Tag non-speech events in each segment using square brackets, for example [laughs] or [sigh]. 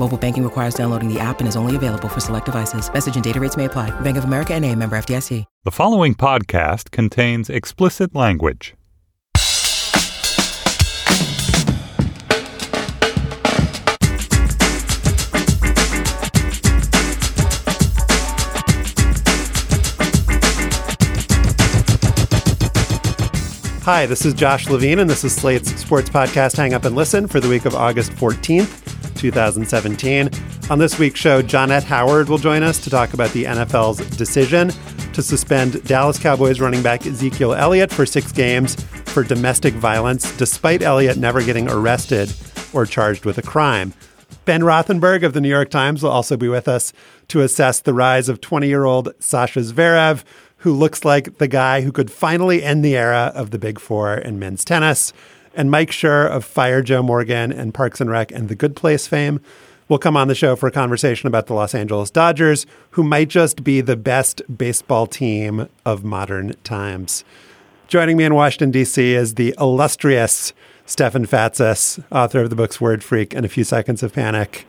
Mobile banking requires downloading the app and is only available for select devices. Message and data rates may apply. Bank of America and a member FDIC. The following podcast contains explicit language. Hi, this is Josh Levin, and this is Slate's sports podcast, Hang Up and Listen, for the week of August 14th, 2017. On this week's show, Johnette Howard will join us to talk about the NFL's decision to suspend Dallas Cowboys running back Ezekiel Elliott for six games for domestic violence, despite Elliott never getting arrested or charged with a crime. Ben Rothenberg of the New York Times will also be with us to assess the rise of 20 year old Sasha Zverev, who looks like the guy who could finally end the era of the Big Four in men's tennis. And Mike Schur of Fire Joe Morgan and Parks and Rec and The Good Place fame will come on the show for a conversation about the Los Angeles Dodgers, who might just be the best baseball team of modern times. Joining me in Washington, D.C. is the illustrious Stefan Fatsis, author of the books Word Freak and A Few Seconds of Panic,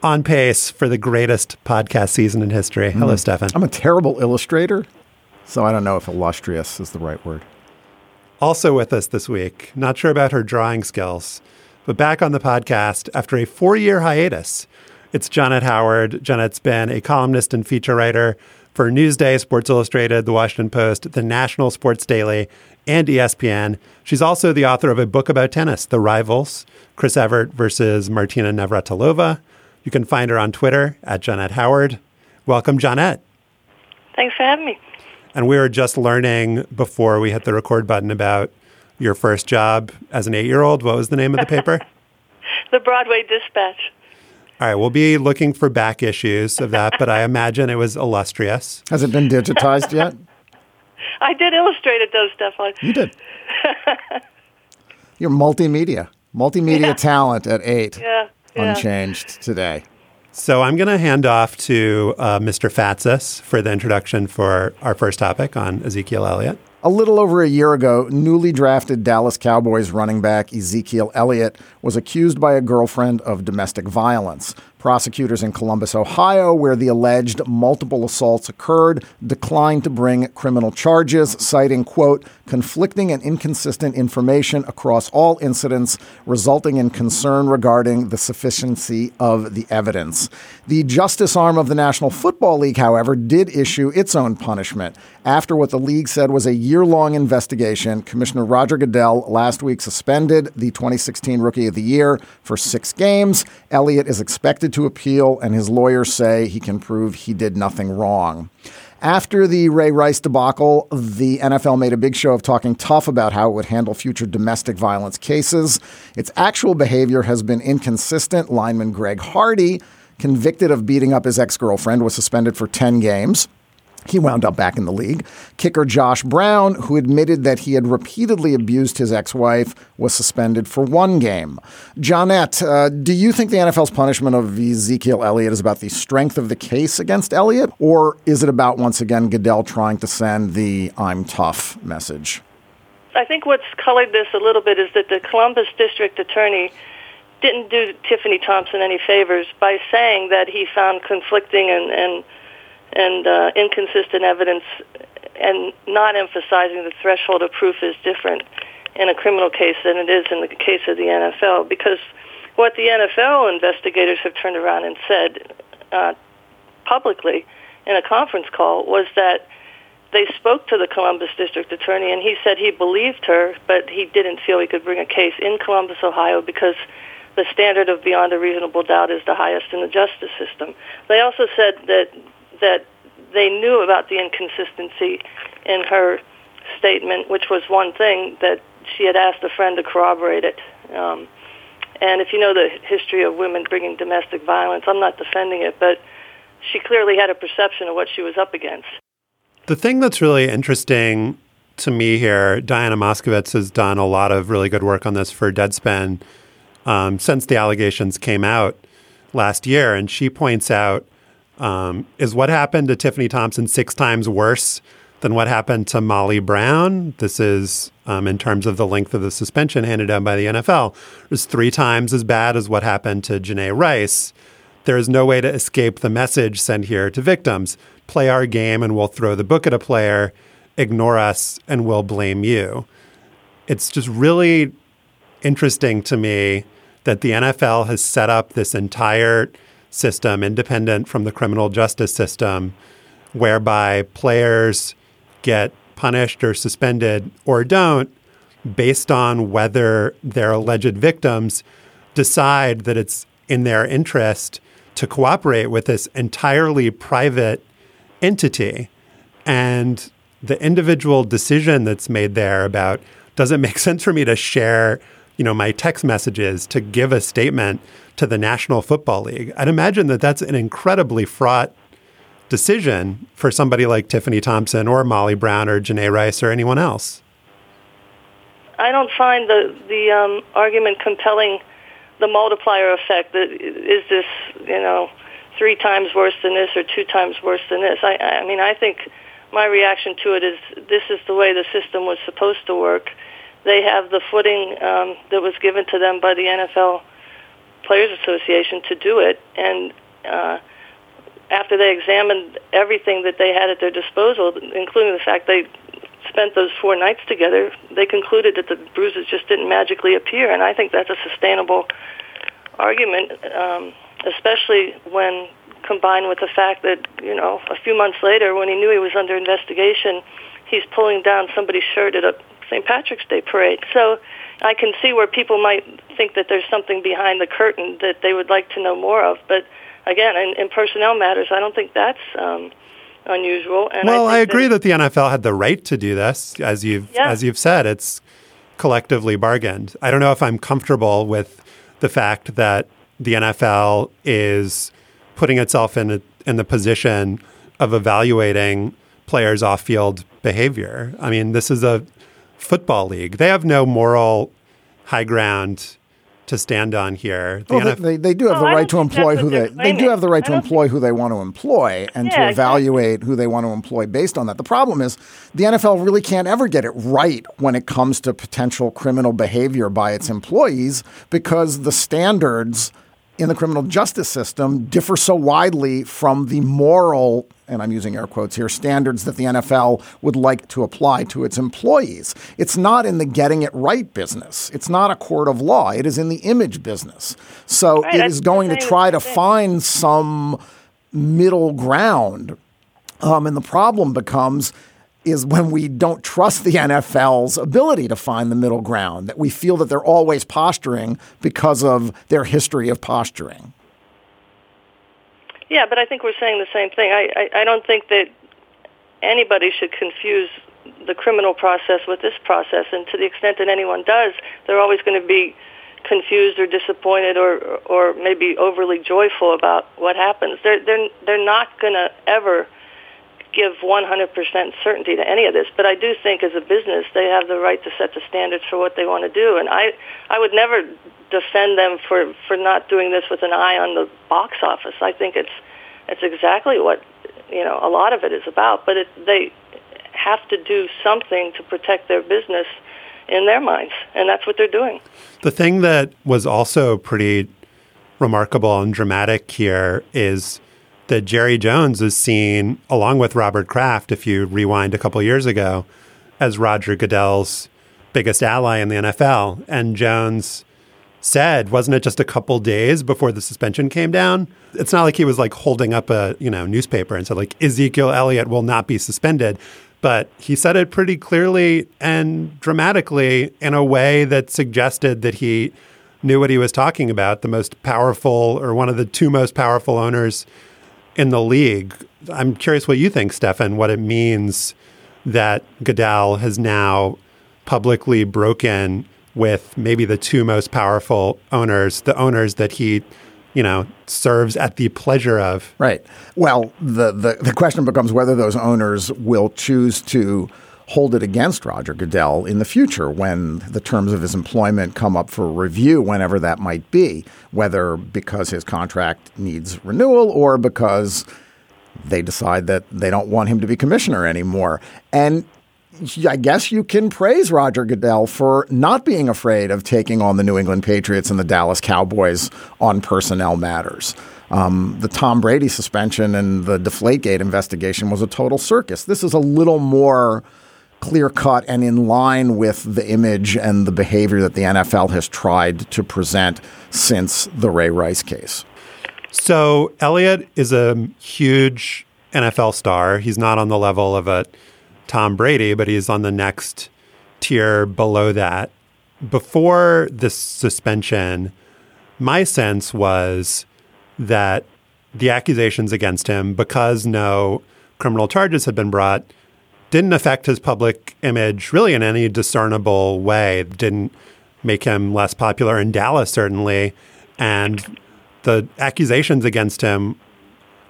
on pace for the greatest podcast season in history. Hello, hmm. Stefan. I'm a terrible illustrator, so I don't know if illustrious is the right word. Also with us this week, not sure about her drawing skills, but back on the podcast after a four year hiatus. It's Johnette Howard. Johnette's been a columnist and feature writer for Newsday, Sports Illustrated, The Washington Post, The National Sports Daily, and ESPN. She's also the author of a book about tennis, The Rivals, Chris Evert versus Martina Navratilova. You can find her on Twitter at Johnette Howard. Welcome, Johnette. Thanks for having me. And we were just learning before we hit the record button about your first job as an eight year old. What was the name of the paper? [laughs] The Broadway Dispatch. All right, we'll be looking for back issues of that, but I imagine it was illustrious. [laughs] Has it been digitized yet? [laughs] I did illustrate it though, Stefan. You did. You're multimedia, multimedia talent at eight, Yeah, yeah. unchanged today. So I'm going to hand off to uh, Mr. Fatsis for the introduction for our first topic on Ezekiel Elliott. A little over a year ago, newly drafted Dallas Cowboys running back Ezekiel Elliott was accused by a girlfriend of domestic violence. Prosecutors in Columbus, Ohio, where the alleged multiple assaults occurred, declined to bring criminal charges, citing, quote, conflicting and inconsistent information across all incidents, resulting in concern regarding the sufficiency of the evidence. The justice arm of the National Football League, however, did issue its own punishment. After what the league said was a year long investigation, Commissioner Roger Goodell last week suspended the 2016 Rookie of the Year for six games. Elliott is expected to appeal, and his lawyers say he can prove he did nothing wrong. After the Ray Rice debacle, the NFL made a big show of talking tough about how it would handle future domestic violence cases. Its actual behavior has been inconsistent. Lineman Greg Hardy, convicted of beating up his ex girlfriend, was suspended for 10 games. He wound up back in the league. Kicker Josh Brown, who admitted that he had repeatedly abused his ex wife, was suspended for one game. Johnette, uh, do you think the NFL's punishment of Ezekiel Elliott is about the strength of the case against Elliott, or is it about, once again, Goodell trying to send the I'm tough message? I think what's colored this a little bit is that the Columbus district attorney didn't do Tiffany Thompson any favors by saying that he found conflicting and, and and uh, inconsistent evidence and not emphasizing the threshold of proof is different in a criminal case than it is in the case of the NFL because what the NFL investigators have turned around and said uh, publicly in a conference call was that they spoke to the Columbus district attorney and he said he believed her but he didn't feel he could bring a case in Columbus, Ohio because the standard of beyond a reasonable doubt is the highest in the justice system. They also said that that they knew about the inconsistency in her statement, which was one thing that she had asked a friend to corroborate it. Um, and if you know the history of women bringing domestic violence, I'm not defending it, but she clearly had a perception of what she was up against. The thing that's really interesting to me here, Diana Moskovitz has done a lot of really good work on this for Deadspin um, since the allegations came out last year. And she points out um, is what happened to Tiffany Thompson six times worse than what happened to Molly Brown? This is um, in terms of the length of the suspension handed down by the NFL. It's three times as bad as what happened to Janae Rice. There is no way to escape the message sent here to victims. Play our game and we'll throw the book at a player. Ignore us and we'll blame you. It's just really interesting to me that the NFL has set up this entire system, independent from the criminal justice system, whereby players get punished or suspended or don't based on whether their alleged victims decide that it's in their interest to cooperate with this entirely private entity. And the individual decision that's made there about does it make [laughs] sense for me to share you know, my text messages to give a statement to the National Football League. I'd imagine that that's an incredibly fraught decision for somebody like Tiffany Thompson or Molly Brown or Janae Rice or anyone else. I don't find the the um, argument compelling. The multiplier effect that is this, you know, three times worse than this or two times worse than this. I, I mean, I think my reaction to it is this is the way the system was supposed to work they have the footing um, that was given to them by the NFL Players Association to do it. And uh, after they examined everything that they had at their disposal, including the fact they spent those four nights together, they concluded that the bruises just didn't magically appear. And I think that's a sustainable argument, um, especially when combined with the fact that, you know, a few months later when he knew he was under investigation, he's pulling down somebody's shirt at a St. Patrick's Day parade. So I can see where people might think that there's something behind the curtain that they would like to know more of. But again, in, in personnel matters, I don't think that's um, unusual. And well, I, I agree that, that, the NFL had the right to do this, as you've yeah. as you've said. It's collectively bargained. I don't know if I'm comfortable with the fact that the NFL is putting itself in a, in the position of evaluating players off-field behavior. I mean, this is a football league. They have no moral high ground to stand on here. The well, NF- they, they do have the right to employ who they they do have the right to employ who they want to employ and yeah, to evaluate exactly. who they want to employ based on that. The problem is the NFL really can't ever get it right when it comes to potential criminal behavior by its employees because the standards in the criminal justice system differ so widely from the moral, and I'm using air quotes here, standards that the NFL would like to apply to its employees. It's not in the getting it right business. It's not a court of law. It is in the image business. So right, it is going to try to find some middle ground. Um, and the problem becomes is when we don't trust the NFL's ability to find the middle ground, that we feel that they're always posturing because of their history of posturing. Yeah, but I think we're saying the same thing. I, I, I don't think that anybody should confuse the criminal process with this process, and to the extent that anyone does, they're always going to be confused or disappointed or or maybe overly joyful about what happens. They're they're they're not going to ever give 100% certainty to any of this, but I do think as a business they have the right to set the standards for what they want to do, and I I would never defend them for for not doing this with an eye on the box office. I think it's it's exactly what you know a lot of it is about, but it, they have to do something to protect their business in their minds, and that's what they're doing. The thing that was also pretty remarkable and dramatic here is that Jerry Jones is seen, along with Robert Kraft, if you rewind a couple years ago, as Roger Goodell's biggest ally in the NFL. And Jones said, wasn't it just a couple days before the suspension came down? It's not like he was like holding up a you know newspaper and said like Ezekiel Elliott will not be suspended. But he said it pretty clearly and dramatically in a way that suggested that he knew what he was talking about. The most powerful, or one of the two most powerful owners in the league. I'm curious what you think, Stefan, what it means that Goodell has now publicly broken with maybe the two most powerful owners, the owners that he, you know, serves at the pleasure of. Right. Well, the, the, the question becomes whether those owners will choose to hold it against Roger Goodell in the future when the terms of his employment come up for review, whenever that might be, whether because his contract needs renewal or because they decide that they don't want him to be commissioner anymore. And I guess you can praise Roger Goodell for not being afraid of taking on the New England Patriots and the Dallas Cowboys on personnel matters. Um, the Tom Brady suspension and the Deflategate investigation was a total circus. This is a little more clear cut and in line with the image and the behavior that the NFL has tried to present since the Ray Rice case. So Elliott is a huge NFL star. He's not on the level of a Tom Brady, but he's on the next tier below that. Before this suspension, my sense was that the accusations against him, because no criminal charges had been brought, didn't affect his public image really in any discernible way. Didn't make him less popular in Dallas, certainly. And the accusations against him,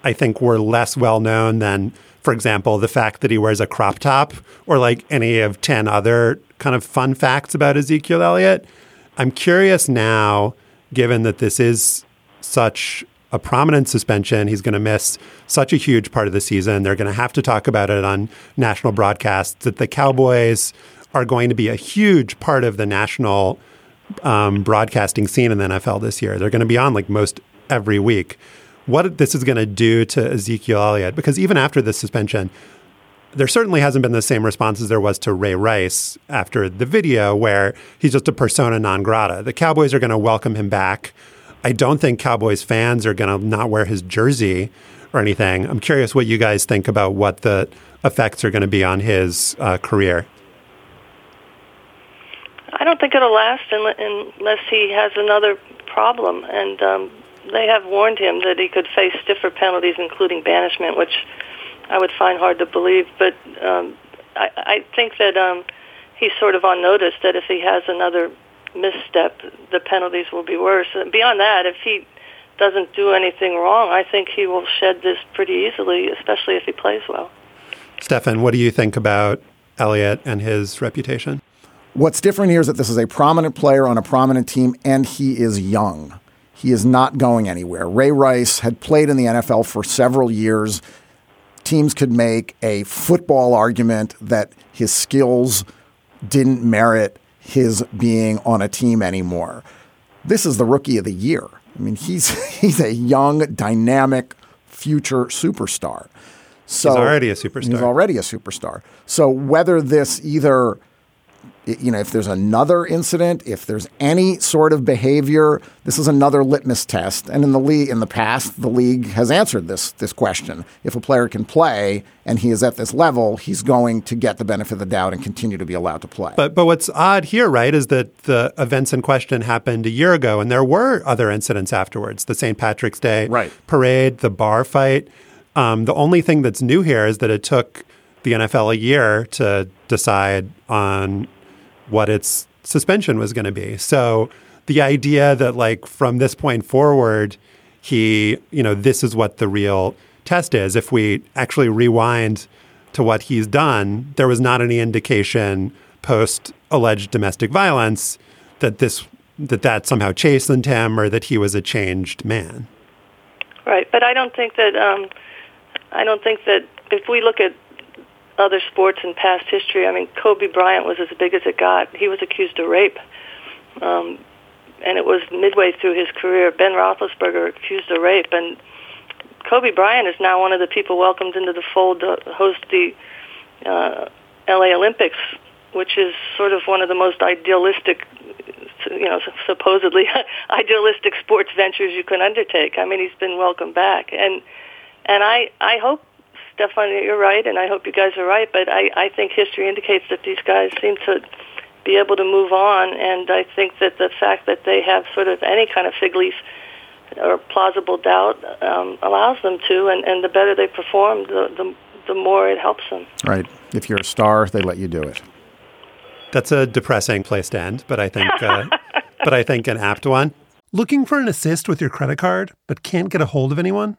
I think, were less well known than for example, the fact that he wears a crop top or like any of 10 other kind of fun facts about Ezekiel Elliott. I'm curious now, given that this is such a prominent suspension, he's going to miss such a huge part of the season. They're going to have to talk about it on national broadcasts, that the Cowboys are going to be a huge part of the national um, broadcasting scene in the NFL this year. They're going to be on like most every week what this is going to do to Ezekiel Elliott. Because even after this suspension, there certainly hasn't been the same response as there was to Ray Rice after the video, where he's just a persona non grata. The Cowboys are going to welcome him back. I don't think Cowboys fans are going to not wear his jersey or anything. I'm curious what you guys think about what the effects are going to be on his uh, career. I don't think it'll last unless he has another problem. And um, they have warned him that he could face stiffer penalties, including banishment, which I would find hard to believe. But um, I, I think that um, he's sort of on notice that if he has another misstep, the penalties will be worse. And beyond that, if he doesn't do anything wrong, I think he will shed this pretty easily, especially if he plays well. Stefan, what do you think about Elliott and his reputation? What's different here is that this is a prominent player on a prominent team, and he is young. He is not going anywhere. Ray Rice had played in the NFL for several years. Teams could make a football argument that his skills didn't merit his being on a team anymore. This is the rookie of the year. I mean, he's [laughs] he's a young, dynamic future superstar. So he's already a superstar. He's already a superstar. So whether this either you know, if there's another incident, if there's any sort of behavior, this is another litmus test. And in the league, in the past, the league has answered this this question. If a player can play and he is at this level, he's going to get the benefit of the doubt and continue to be allowed to play. But but what's odd here, right, is that the events in question happened a year ago, and there were other incidents afterwards. The St. Patrick's Day right. parade, the bar fight. Um, the only thing that's new here is that it took the NFL a year to decide on what its suspension was going to be. So the idea that like from this point forward, he, you know, this is what the real test is. If we actually rewind to what he's done, there was not any indication post alleged domestic violence that this that that somehow chastened him or that he was a changed man. Right, but I don't think that um, I don't think that if we look at other sports in past history, I mean, Kobe Bryant was as big as it got. He was accused of rape, um, and it was midway through his career. Ben Roethlisberger accused of rape, and Kobe Bryant is now one of the people welcomed into the fold to host the uh, LA Olympics, which is sort of one of the most idealistic, you know, supposedly [laughs] idealistic sports ventures you can undertake. I mean, he's been welcomed back, and and I I hope Stefan, you're right, and I hope you guys are right. But I I think history indicates that these guys seem to be able to move on, and I think that the fact that they have sort of any kind of fig leaf or plausible doubt um, allows them to, and, and the better they perform, the, the the more it helps them. Right. If you're a star, they let you do it. That's a depressing place to end, but I think, uh, [laughs] but I think an apt one. Looking for an assist with your credit card, but can't get a hold of anyone?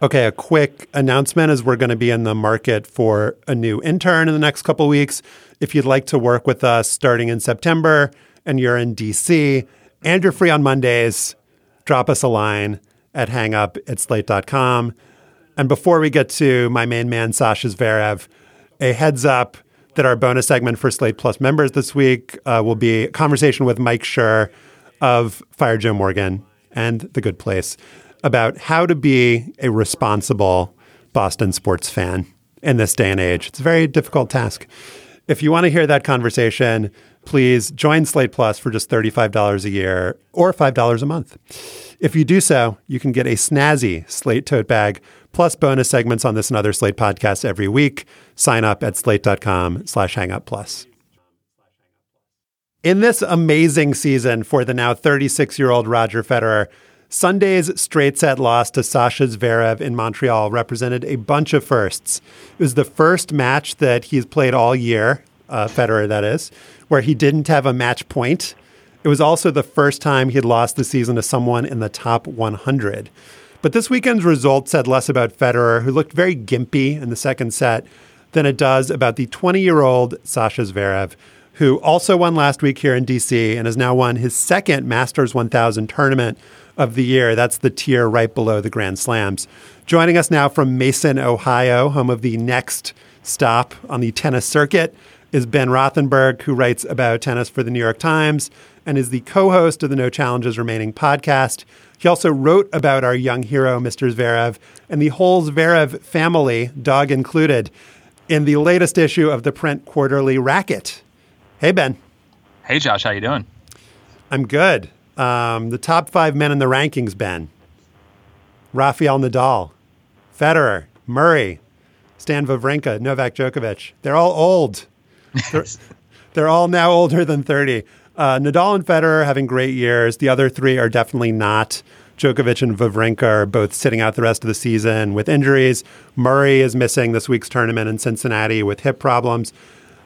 Okay, a quick announcement is we're going to be in the market for a new intern in the next couple weeks. If you'd like to work with us starting in September and you're in DC and you're free on Mondays, drop us a line at hangup at slate.com. And before we get to my main man, Sasha Zverev, a heads up that our bonus segment for Slate Plus members this week uh, will be a conversation with Mike Schur of Fire Joe Morgan and The Good Place about how to be a responsible Boston sports fan in this day and age. It's a very difficult task. If you want to hear that conversation, please join Slate Plus for just $35 a year or $5 a month. If you do so, you can get a snazzy Slate tote bag plus bonus segments on this and other Slate podcasts every week. Sign up at slate.com slash hangup plus. In this amazing season for the now 36 year old Roger Federer, Sunday's straight set loss to Sasha Zverev in Montreal represented a bunch of firsts. It was the first match that he's played all year, uh, Federer, that is, where he didn't have a match point. It was also the first time he'd lost the season to someone in the top 100. But this weekend's result said less about Federer, who looked very gimpy in the second set, than it does about the 20 year old Sasha Zverev, who also won last week here in DC and has now won his second Masters 1000 tournament of the year. That's the tier right below the Grand Slams. Joining us now from Mason, Ohio, home of the next stop on the tennis circuit, is Ben Rothenberg, who writes about tennis for the New York Times and is the co host of the No Challenges Remaining podcast. He also wrote about our young hero, Mr. Zverev, and the whole Zverev family, dog included, in the latest issue of the print quarterly Racket. Hey, Ben. Hey, Josh. How you doing? I'm good. Um, the top five men in the rankings, Ben. Rafael Nadal, Federer, Murray, Stan Wawrinka, Novak Djokovic. They're all old. [laughs] They're, they're all now older than 30. Uh, Nadal and Federer having great years. The other three are definitely not. Djokovic and Wawrinka are both sitting out the rest of the season with injuries. Murray is missing this week's tournament in Cincinnati with hip problems.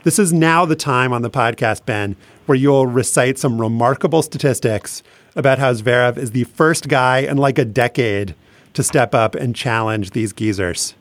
This is now the time on the podcast, Ben, where you'll recite some remarkable statistics about how Zverev is the first guy in like a decade to step up and challenge these geezers.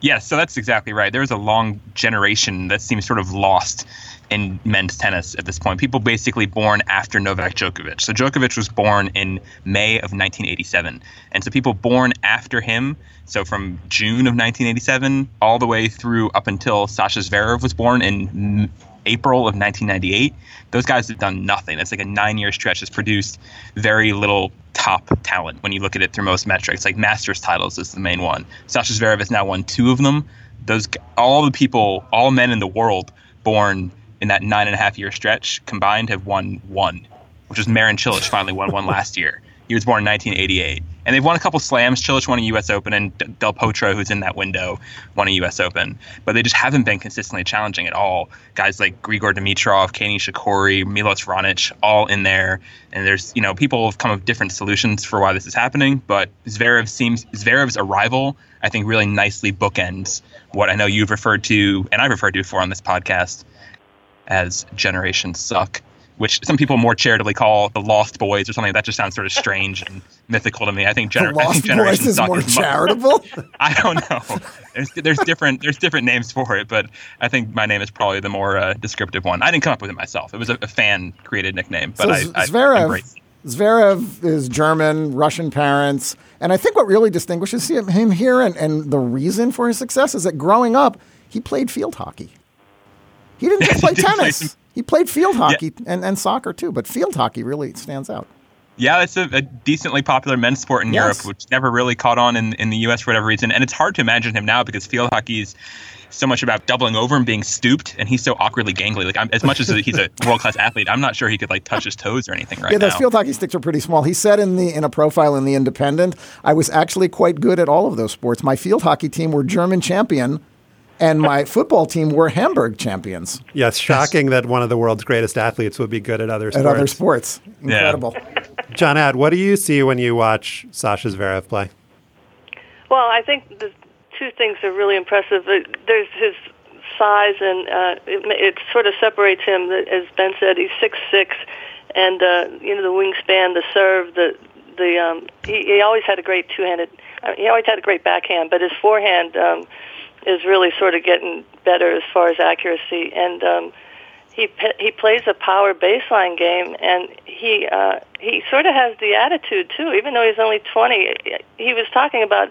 Yes, so that's exactly right. There's a long generation that seems sort of lost in men's tennis at this point. People basically born after Novak Djokovic. So Djokovic was born in May of 1987. And so people born after him, so from June of 1987 all the way through up until Sasha Zverev was born in April of 1998, those guys have done nothing. It's like a nine year stretch that's produced very little top talent when you look at it through most metrics. Like Masters titles is the main one. Sasha Zverev has now won two of them. Those all the people, all men in the world born in that nine and a half year stretch combined have won one, which is Marin Cilic finally won one last year. He was born in 1988. And they've won a couple slams. Cilic won a U.S. Open, and Del Potro, who's in that window, won a U.S. Open. But they just haven't been consistently challenging at all. Guys like Grigor Dimitrov, Kei Nishikori, Milos Raonic, all in there. And there's, you know, people have come up with different solutions for why this is happening. But Zverev seems Zverev's arrival, I think, really nicely bookends what I know you've referred to and I've referred to before on this podcast as Generation Suck which some people more charitably call the Lost Boys or something. That just sounds sort of strange and [laughs] mythical to me. I think, gener- Lost I think Generation Boys is more is charitable. [laughs] I don't know. There's, there's different there's different names for it, but I think my name is probably the more uh, descriptive one. I didn't come up with it myself. It was a, a fan created nickname, but so I, I Zverev, it. Zverev is German, Russian parents. And I think what really distinguishes him here and, and the reason for his success is that growing up, he played field hockey. He didn't [laughs] just play did play tennis. some- he played field hockey and, and soccer too, but field hockey really stands out. Yeah, it's a, a decently popular men's sport in Yes. Europe, which never really caught on in, in the U.S. for whatever reason. And it's hard to imagine him now because field hockey is so much about doubling over and being stooped, and he's so awkwardly gangly. Like, I'm, as much as [laughs] he's a world class athlete, I'm not sure he could like touch his toes or anything right yeah, those now. field hockey sticks are pretty small. He said in the in a profile in the Independent, I was actually quite good at all of those sports. My field hockey team were German champion, and my football team were Hamburg champions Yes, shocking that one of the world's greatest athletes would be good at other at sports. other sports. Incredible. Johnette, what do you see when you watch Sasha Zverev play? Well, I think the two things are really impressive. Uh, There's his size, and uh, it, it sort of separates him. As Ben said, he's six six, and uh, you know the wingspan, the serve, the the um, he, he always had a great two-handed. Uh, he always had a great backhand, but his forehand um, is really sort of getting better as far as accuracy. And um, he he plays a power baseline game, and he uh, he sort of has the attitude too. Even though he's only twenty, he was talking about.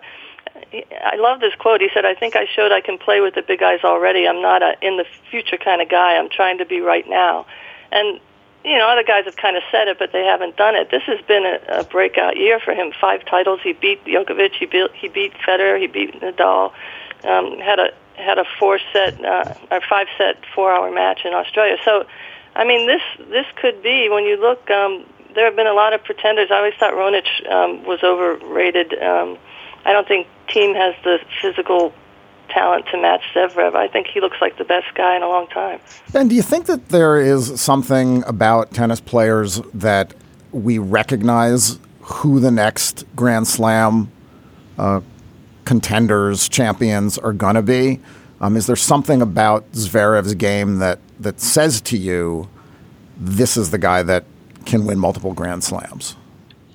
I love this quote. He said, "I think I showed I can play with the big guys already. I'm not a in the future kind of guy. I'm trying to be right now." And you know, other guys have kind of said it, but they haven't done it. This has been a, a breakout year for him. Five titles. He beat Djokovic. He beat he beat Federer. He beat Nadal. Um, had a had a four set uh, or five set four hour match in Australia. So, I mean, this this could be when you look. Um, there have been a lot of pretenders. I always thought Raonic um, was overrated. Um, I don't think Thiem has the physical talent to match Zverev. I think he looks like the best guy in a long time. Ben, do you think that there is something about tennis players that we recognize who the next Grand Slam uh, contenders, champions are going to be? Um, is there something about Zverev's game that, that says to you, this is the guy that can win multiple Grand Slams?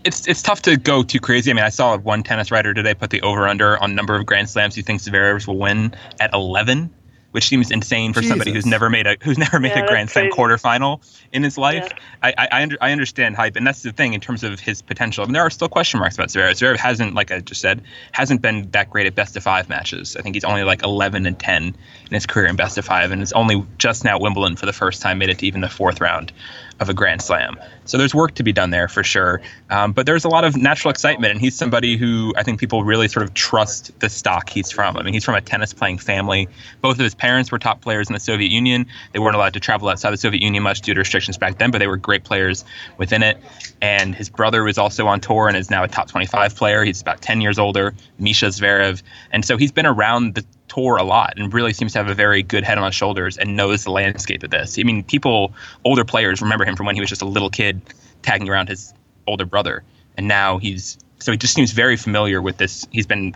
it's it's tough to go too crazy. I mean, I saw one tennis writer today put the over under on number of Grand Slams he thinks Zverev will win at 11, which seems insane for somebody who's never made a who's [laughs] never made Yeah, a Grand Slam quarterfinal in his life. I I, I, under, I understand hype, and that's the thing in terms of his potential. I mean, there are still question marks about Zverev. Zverev hasn't, like I just said, hasn't been that great at best of five matches. I think he's only like 11 and 10 in his career in best of five, and it's only just now Wimbledon for the first time made it to even the fourth round of a Grand Slam. So there's work to be done there for sure. Um, but there's a lot of natural excitement, and he's somebody who I think people really sort of trust the stock he's from. I mean, he's from a tennis playing family. Both of his parents were top players in the Soviet Union. They weren't allowed to travel outside the Soviet Union much due to restrictions back then, but they were great players within it. And his brother was also on tour and is now a top 25 player. He's about 10 years older, Misha Zverev. And so he's been around the tour a lot and really seems to have a very good head on his shoulders and knows the landscape of this. I mean, people, older players, remember him from when he was just a little kid tagging around his older brother. And now he's, so he just seems very familiar with this. He's been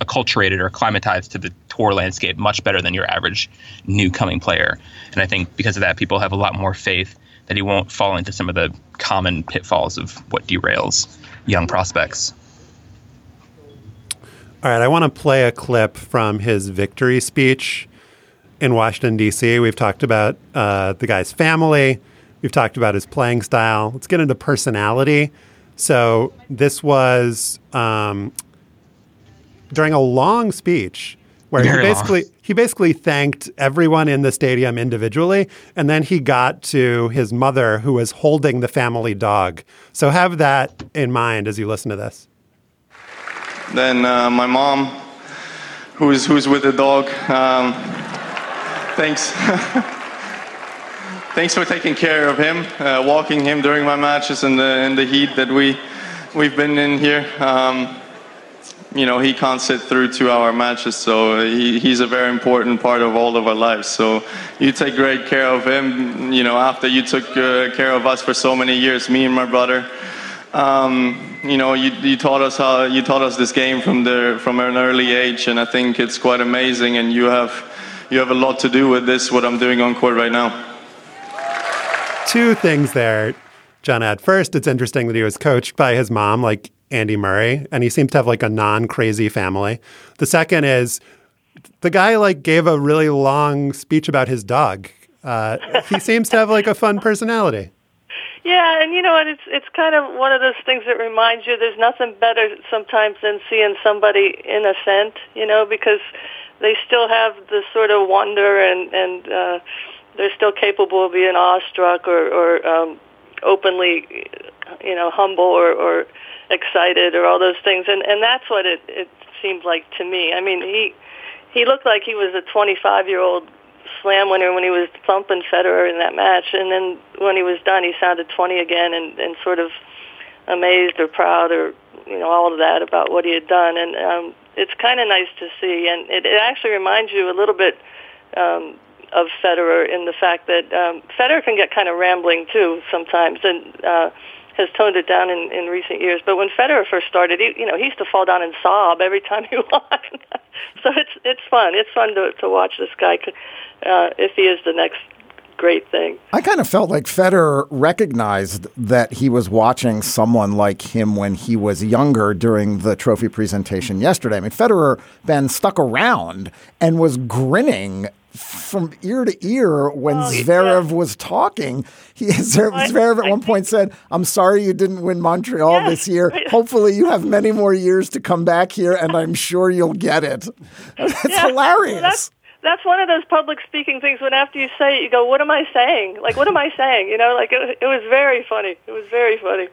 acculturated or acclimatized to the tour landscape much better than your average new coming player. And I think because of that, people have a lot more faith that he won't fall into some of the common pitfalls of what derails young prospects. All right, I want to play a clip from his victory speech in Washington, D.C. We've talked about uh, the guy's family, we've talked about his playing style. Let's get into personality. So, this was um, during a long speech where he Very long. basically he basically thanked everyone in the stadium individually, and then he got to his mother who was holding the family dog. So have that in mind as you listen to this. Then uh, my mom, who's who's with the dog. Um, thanks. [laughs] thanks for taking care of him, uh, walking him during my matches in the in the heat that we we've been in here. Um, you know, he can't sit through two hour matches, so he, he's a very important part of all of our lives. So you take great care of him, you know, after you took uh, care of us for so many years, me and my brother. Um, you know, you, you taught us how you taught us this game from the from an early age, and I think it's quite amazing. And you have you have a lot to do with this, what I'm doing on court right now. Two things there, John. At first, it's interesting that he was coached by his mom, like Andy Murray, and he seems to have like a non-crazy family. The second is the guy like gave a really long speech about his dog. Uh, he seems to have like a fun personality. Yeah, and you know what? It's it's kind of one of those things that reminds you there's nothing better sometimes than seeing somebody innocent. You know, because they still have the sort of wonder and and uh, they're still capable of being awestruck or or um, openly, you know, humble or or excited or all those things. And and that's what it it seemed like to me. I mean, he he looked like he was a 25 year old slam winner when he was thumping Federer in that match, and then when he was done, he sounded 20 again and, and sort of amazed or proud or you know all of that about what he had done, and um, it's kind of nice to see, and it, it actually reminds you a little bit um, of Federer in the fact that um, Federer can get kind of rambling too sometimes, and uh, has toned it down in, in recent years. But when Federer first started, he, you know, he used to fall down and sob every time he [laughs] won. so it's it's fun. It's fun to to watch this guy uh, if he is the next great thing. I kind of felt like Federer recognized that he was watching someone like him when he was younger during the trophy presentation yesterday. I mean, Federer then stuck around and was grinning from ear to ear when oh, Zverev yeah. was talking. He [laughs] Zverev at one point said, "I'm sorry you didn't win Montreal yeah. this year. [laughs] Hopefully you have many more years to come back here, and I'm sure you'll get it." [laughs] It's yeah. hilarious. That's, that's one of those public speaking things when after you say it, you go, "What am I saying? Like, what am I saying?" You know, like it, it was very funny. It was very funny.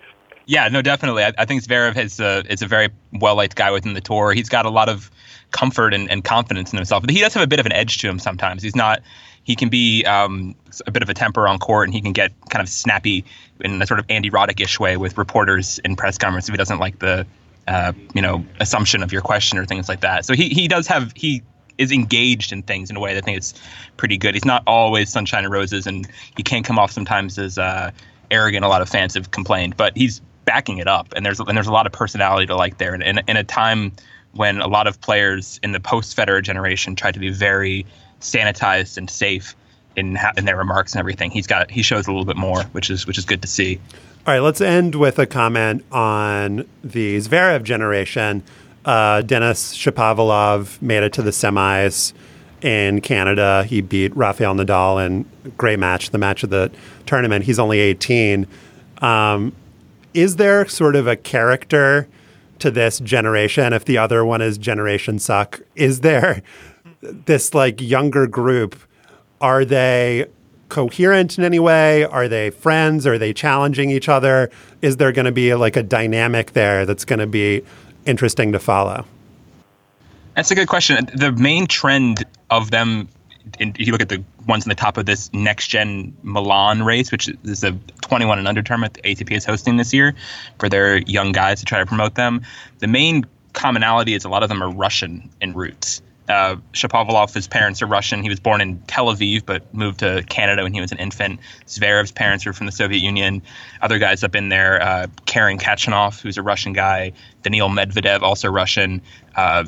Yeah, no, definitely. I, I think Zverev is a, is a very well liked guy within the tour. He's got a lot of comfort and, and confidence in himself. But he does have a bit of an edge to him sometimes. He's not. He can be um, a bit of a temper on court, and he can get kind of snappy in a sort of Andy Roddick-ish way with reporters in press conference if he doesn't like the, uh, you know, assumption of your question or things like that. So he he does have he is engaged in things in a way that I think is pretty good. He's not always sunshine and roses, and he can come off sometimes as uh, arrogant. A lot of fans have complained, but he's backing it up, and there's and there's a lot of personality to like there. And in a time when a lot of players in the post Federer generation tried to be very sanitized and safe in ha- in their remarks and everything. He's got he shows a little bit more, which is which is good to see. All right, let's end with a comment on the Zverev generation. Uh, Denis Shapovalov made it to the semis in Canada. He beat Rafael Nadal in a great match, the match of the tournament. He's only 18. Um, is there sort of a character to this generation if the other one is generation suck is there this like younger group are they coherent in any way? Are they friends? Are they challenging each other? Is there going to be like a dynamic there that's going to be interesting to follow? That's a good question. The main trend of them if you look at the ones in the top of this next gen Milan race, which is a 21 and under tournament the ATP is hosting this year for their young guys to try to promote them. The main commonality is a lot of them are Russian in roots. Uh, Shapovalov, his parents are Russian. He was born in Tel Aviv, but moved to Canada when he was an infant. Zverev's parents are from the Soviet Union. Other guys up in there, uh, Karen Khachanov, who's a Russian guy. Daniil Medvedev, also Russian. Uh,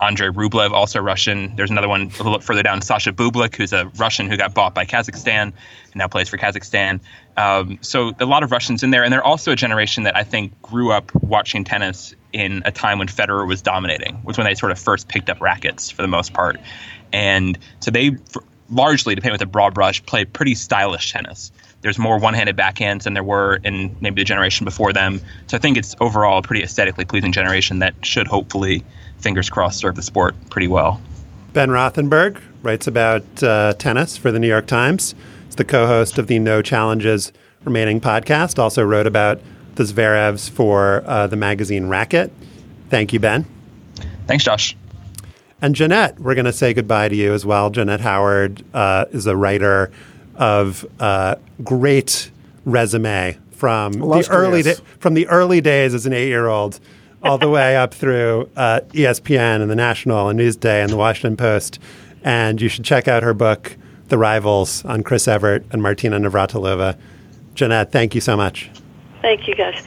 Andrei Rublev, also Russian. There's another one a little further down, Sasha Bublik, who's a Russian who got bought by Kazakhstan and now plays for Kazakhstan. Um, so a lot of Russians in there, and they're also a generation that I think grew up watching tennis in a time when Federer was dominating, which was when they sort of first picked up rackets for the most part, and so they largely, to paint with a broad brush, play pretty stylish tennis. There's more one-handed backhands than there were in maybe the generation before them. So I think it's overall a pretty aesthetically pleasing generation that should hopefully fingers crossed, serve the sport pretty well. Ben Rothenberg writes about uh, tennis for the New York Times. He's the co host of the No Challenges Remaining podcast. Also wrote about the Zverevs for uh, the magazine Racket. Thank you, Ben. Thanks, Josh. And Johnette, we're going to say goodbye to you as well. Johnette Howard uh, is a writer of uh, great resume from the early da- from the early days as an eight year old all the way up through uh, ESPN and the National and Newsday and the Washington Post. And you should check out her book, The Rivals, on Chris Evert and Martina Navratilova. Johnette, thank you so much. Thank you, guys.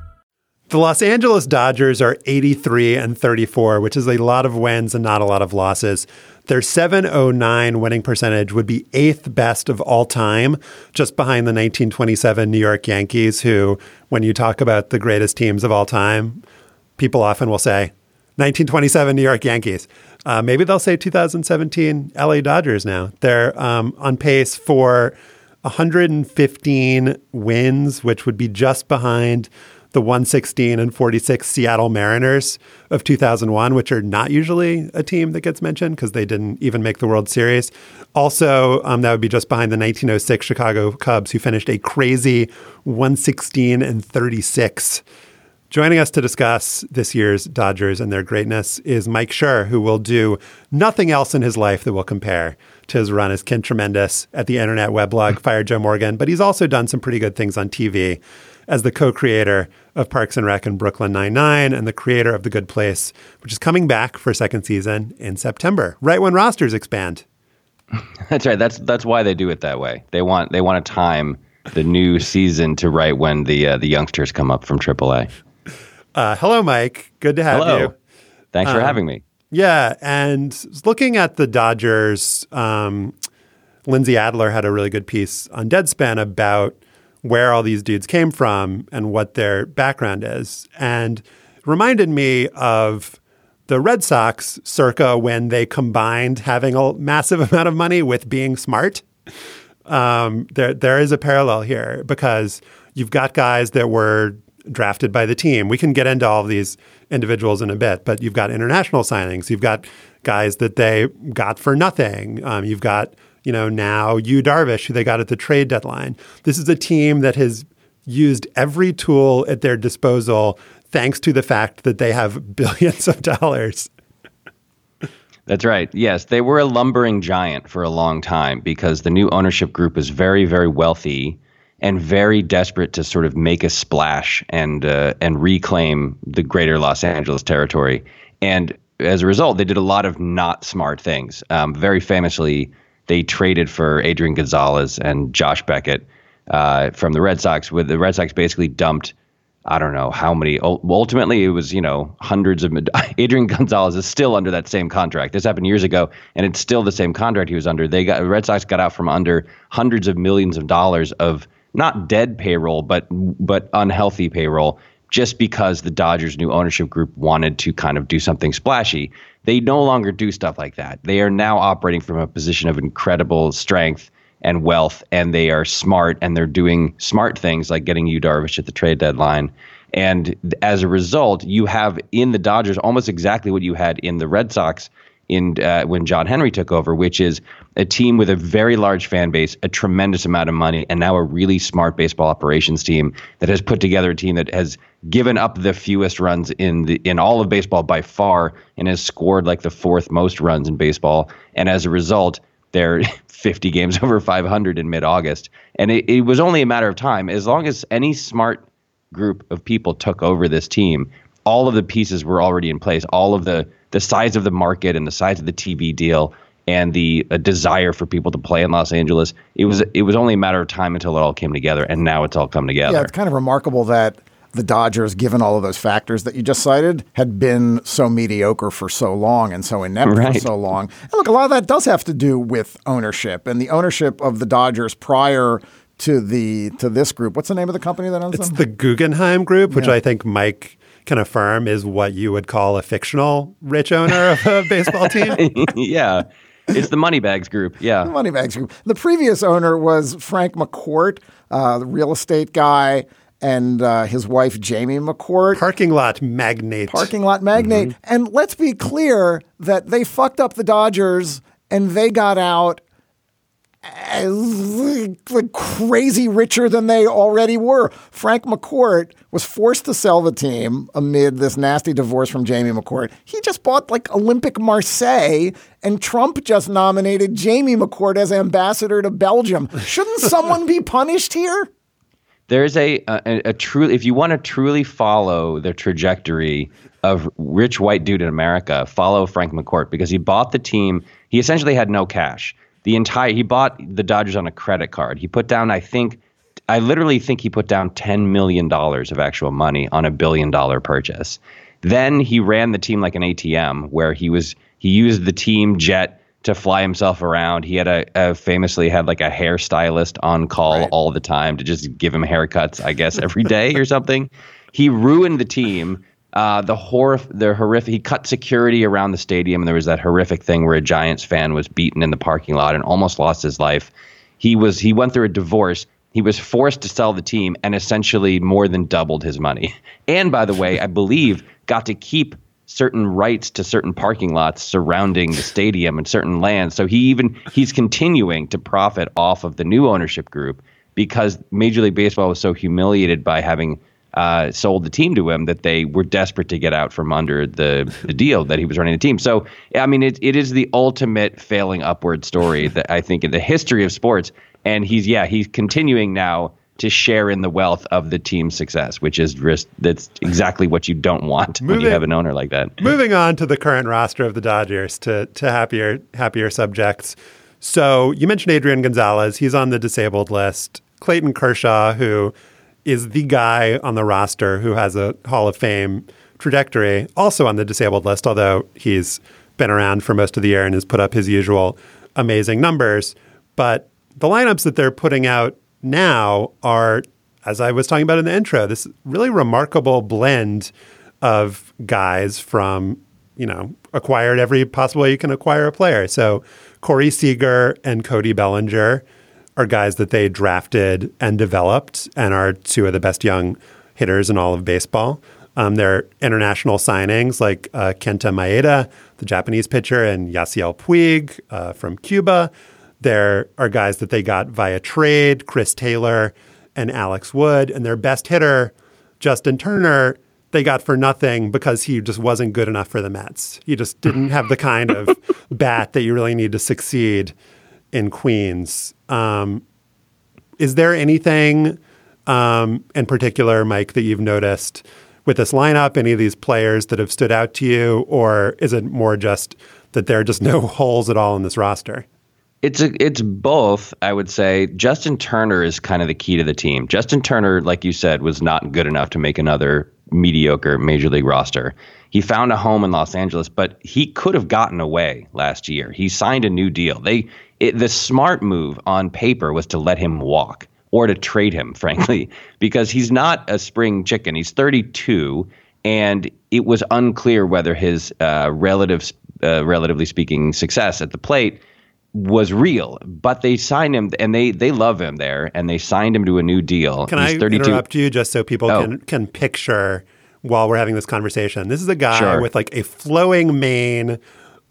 The Los Angeles Dodgers are 83 and 34, which is a lot of wins and not a lot of losses. Their 709 winning percentage would be eighth best of all time, just behind the 1927 New York Yankees, who, when you talk about the greatest teams of all time, people often will say 1927 New York Yankees. Uh, maybe they'll say 2017 LA Dodgers now. They're um, on pace for 115 wins, which would be just behind the 116 and 46 Seattle Mariners of 2001, which are not usually a team that gets mentioned because they didn't even make the World Series. Also, um, that would be just behind the 1906 Chicago Cubs, who finished a crazy 116 and 36. Joining us to discuss this year's Dodgers and their greatness is Mike Schur, who will do nothing else in his life that will compare to his run as Ken Tremendous at the internet weblog Fire Joe Morgan. But he's also done some pretty good things on TV as the co-creator of Parks and Rec and Brooklyn Nine-Nine and the creator of The Good Place, which is coming back for a second season in September, right when rosters expand. [laughs] That's right. That's that's why they do it that way. They want they want to time the new season to right when the uh, the youngsters come up from AAA. Uh, hello, Mike. Good to have hello. you. Thanks um, for having me. Yeah, and looking at the Dodgers, um, Lindsey Adler had a really good piece on Deadspin about where all these dudes came from and what their background is. And reminded me of the Red Sox circa when they combined having a massive [laughs] amount of money with being smart. Um, there, there is a parallel here because you've got guys that were drafted by the team. We can get into all of these individuals in a bit, but you've got international signings. You've got guys that they got for nothing. Um, you've got you know, now Yu Darvish, who they got at the trade deadline. This is a team that has used every tool at their disposal thanks to the fact that they have [laughs] billions of dollars. That's right. Yes, they were a lumbering giant for a long time because the new ownership group is very, very wealthy and very desperate to sort of make a splash and uh, and reclaim the greater Los Angeles territory. And as a result, they did a lot of not smart things. Um, very famously, they traded for Adrian Gonzalez and Josh Beckett uh, from the Red Sox. With the Red Sox basically dumped, I don't know how many. Ultimately, it was you know hundreds of. [laughs] Adrian Gonzalez is still under that same contract. This happened years ago, and it's still the same contract he was under. They got Red Sox got out from under hundreds of millions of dollars of not dead payroll, but but unhealthy payroll just because the Dodgers' new ownership group wanted to kind of do something splashy. They no longer do stuff like that. They are now operating from a position of incredible strength and wealth, and they are smart and they're doing smart things like getting Yu Darvish at the trade deadline. And as a result, you have in the Dodgers almost exactly what you had in the Red Sox in uh, when John Henry took over, which is a team with a very large fan base, a tremendous amount of money, and now a really smart baseball operations team that has put together a team that has given up the fewest runs in the in all of baseball by far and has scored like the fourth most runs in baseball. And as a result, they're [laughs] 50 games over 500 in mid-August. And it, it was only a matter of time. As long as any smart group of people took over this team, all of the pieces were already in place. All of the the size of the market and the size of the TV deal and the desire for people to play in Los Angeles, it was it was only a matter of time until it all came together, and now it's all come together. Yeah, it's kind of remarkable that the Dodgers, given all of those factors that you just cited, had been so mediocre for so long and so inept right. for so long. And look, a lot of that does have to do with ownership and the ownership of the Dodgers prior to the to this group. What's the name of the company that owns it's them? It's the Guggenheim Group, which yeah. I think Mike can affirm is what you would call a fictional rich owner of a baseball team. [laughs] yeah. It's the Moneybags Group. Yeah. The Moneybags Group. The previous owner was Frank McCourt. uh, the real estate guy, and uh, his wife Jamie McCourt. Parking lot magnate. Parking lot magnate. Mm-hmm. And let's be clear that they fucked up the Dodgers and they got out like crazy richer than they already were. Frank McCourt was forced to sell the team amid this nasty divorce from Jamie McCourt. He just bought like Olympique Marseille, and Trump just nominated Jamie McCourt as ambassador to Belgium. Shouldn't [laughs] someone be punished here? There's a, a, a true if you want to truly follow the trajectory of rich white dude in America, follow Frank McCourt because he bought the team. He essentially had no cash the entire he bought the Dodgers on a credit card. He put down, I think, I literally think he put down ten million dollars of actual money on a billion dollar purchase. Then he ran the team like an ATM, where he was he used the team jet to fly himself around. He had a, a famously had like a hairstylist on call right. all the time to just give him haircuts, I guess every day or something. He ruined the team uh, the horror, the horrific. He cut security around the stadium, and there was that horrific thing where a Giants fan was beaten in the parking lot and almost lost his life. He was he went through a divorce. He was forced to sell the team and essentially more than doubled his money. [laughs] And by the way, I believe got to keep certain rights to certain parking lots surrounding the stadium and certain lands. So he even he's continuing to profit off of the new ownership group because Major League Baseball was so humiliated by having uh, sold the team to him that they were desperate to get out from under the, [laughs] the deal that he was running the team. So, I mean, it, it is the ultimate failing upward story [laughs] that I think in the history of sports. And he's, yeah, he's continuing now to share in the wealth of the team's success, which is risk. That's exactly what you don't want moving, when you have an owner like that. Moving on to the current roster of the Dodgers to to happier happier subjects. So you mentioned Adrian Gonzalez. He's on the disabled list. Clayton Kershaw, who is the guy on the roster who has a Hall of Fame trajectory, also on the disabled list, although he's been around for most of the year and has put up his usual amazing numbers. But the lineups that they're putting out now are, as I was talking about in the intro, this really remarkable blend of guys from, you know, acquired every possible way you can acquire a player. So Corey Seager and Cody Bellinger are guys that they drafted and developed and are two of the best young hitters in all of baseball. Um, they're international signings like uh, Kenta Maeda, the Japanese pitcher, and Yasiel Puig uh, from Cuba. There are guys that they got via trade, Chris Taylor and Alex Wood. And their best hitter, Justin Turner, they got for nothing because he just wasn't good enough for the Mets. He just didn't have the kind of [laughs] bat that you really need to succeed in Queens. Um, is there anything um, in particular, Mike, that you've noticed with this lineup? Any of these players that have stood out to you, or is it more just that there are just [laughs] no holes at all in this roster? It's a, it's both. I would say Justin Turner is kind of the key to the team. Justin Turner, like you said, was not good enough to make another mediocre major league roster. He found a home in Los Angeles, but he could have gotten away last year. He signed a new deal. They it, the smart move on paper was to let him walk or to trade him, [laughs] frankly, because he's not a spring chicken. He's 32, and it was unclear whether his uh, relative, uh, relatively speaking, success at the plate was real. But they signed him, and they they love him there, and they signed him to a new deal. Can He's I 32. interrupt you just so people oh. can can picture while we're having this conversation? This is a guy sure. with like a flowing mane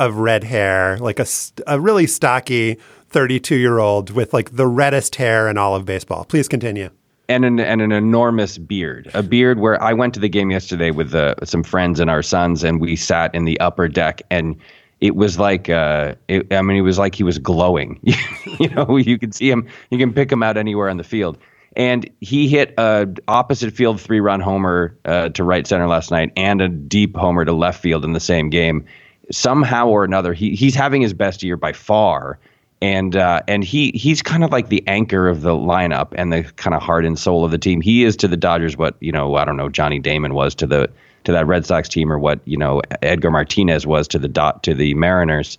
of red hair, like a, a really stocky 32 year old with like the reddest hair in all of baseball. Please continue. And an, and an enormous beard, a beard where I went to the game yesterday with uh, some friends and our sons, and we sat in the upper deck, and it was like, uh, it, I mean, it was like he was glowing. [laughs] you know, you can see him, you can pick him out anywhere on the field. And he hit a opposite field three run homer uh, to right center last night, and a deep homer to left field in the same game somehow or another, he he's having his best year by far. And uh, and he he's kind of like the anchor of the lineup and the kind of heart and soul of the team. He is to the Dodgers what you know I don't know Johnny Damon was to the to that Red Sox team or what you know Edgar Martinez was to the dot to the Mariners,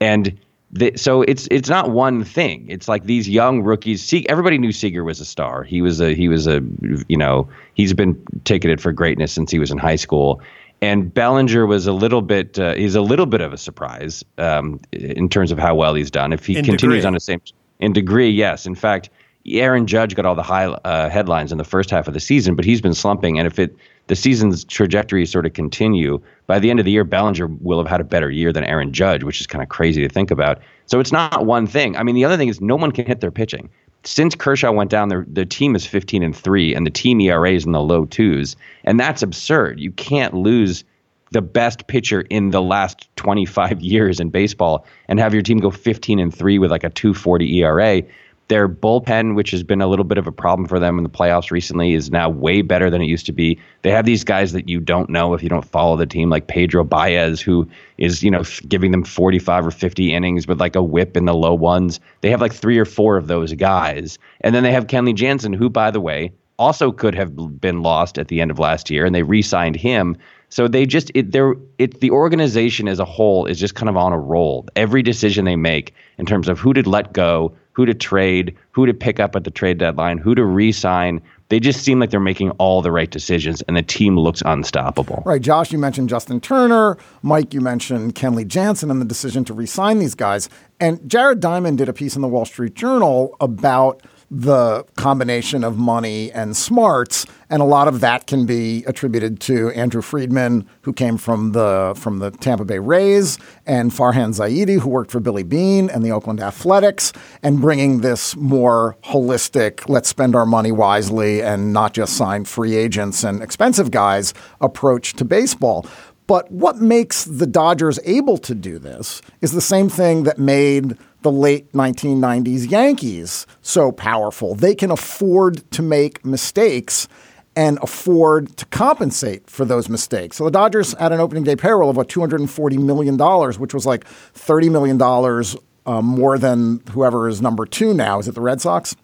and the, so it's it's not one thing. It's like these young rookies. See, everybody knew Seager was a star. He was a he was a you know he's been ticketed for greatness since he was in high school, and Bellinger was a little bit uh, he's a little bit of a surprise um, in terms of how well he's done. If he in continues degree. on the same in degree, yes. In fact, Aaron Judge got all the high uh, headlines in the first half of the season, but he's been slumping. And if it the season's trajectory sort of continue, by the end of the year, Bellinger will have had a better year than Aaron Judge, which is kind of crazy to think about. So it's not one thing. I mean, the other thing is no one can hit their pitching. Since Kershaw went down, the the team is 15 and three, and the team ERA is in the low twos, and that's absurd. You can't lose the best pitcher in the last 25 [laughs] years in baseball and have your team go 15 and 3 with like a 240 ERA. Their bullpen, which has been a little bit of a problem for them in the playoffs recently, is now way better than it used to be. They have these guys that you don't know if you don't follow the team, like Pedro Baez, who is, you know, giving them 45 or 50 innings with like a whip in the low ones. They have like three or four of those guys. And then they have Kenley Jansen, who, by the way, also could have been lost at the end of last year, and they re signed him. So they just it they're it the organization as a whole is just kind of on a roll. Every decision they make in terms of who to let go, who to trade, who to pick up at the trade deadline, who to re-sign, they just seem like they're making all the right decisions and the team looks unstoppable. Right, Josh, you mentioned Justin Turner, Mike, you mentioned Kenley Jansen and the decision to re-sign these guys. And Jared Diamond did a piece in the Wall Street Journal about the combination of money and smarts, and a lot of that can be attributed to Andrew Friedman, who came from the from the Tampa Bay Rays, and Farhan Zaidi, who worked for Billy Beane and the Oakland Athletics, and bringing this more holistic, let's spend our money wisely and not just sign free agents and expensive guys approach to baseball. But what makes the Dodgers able to do this is the same thing that made the late 1990s Yankees so powerful. They can afford to make mistakes and afford to compensate for those mistakes. So the Dodgers had an opening day payroll of what $240 million, which was like $30 million uh, more than whoever is number two now. Is it the Red Sox?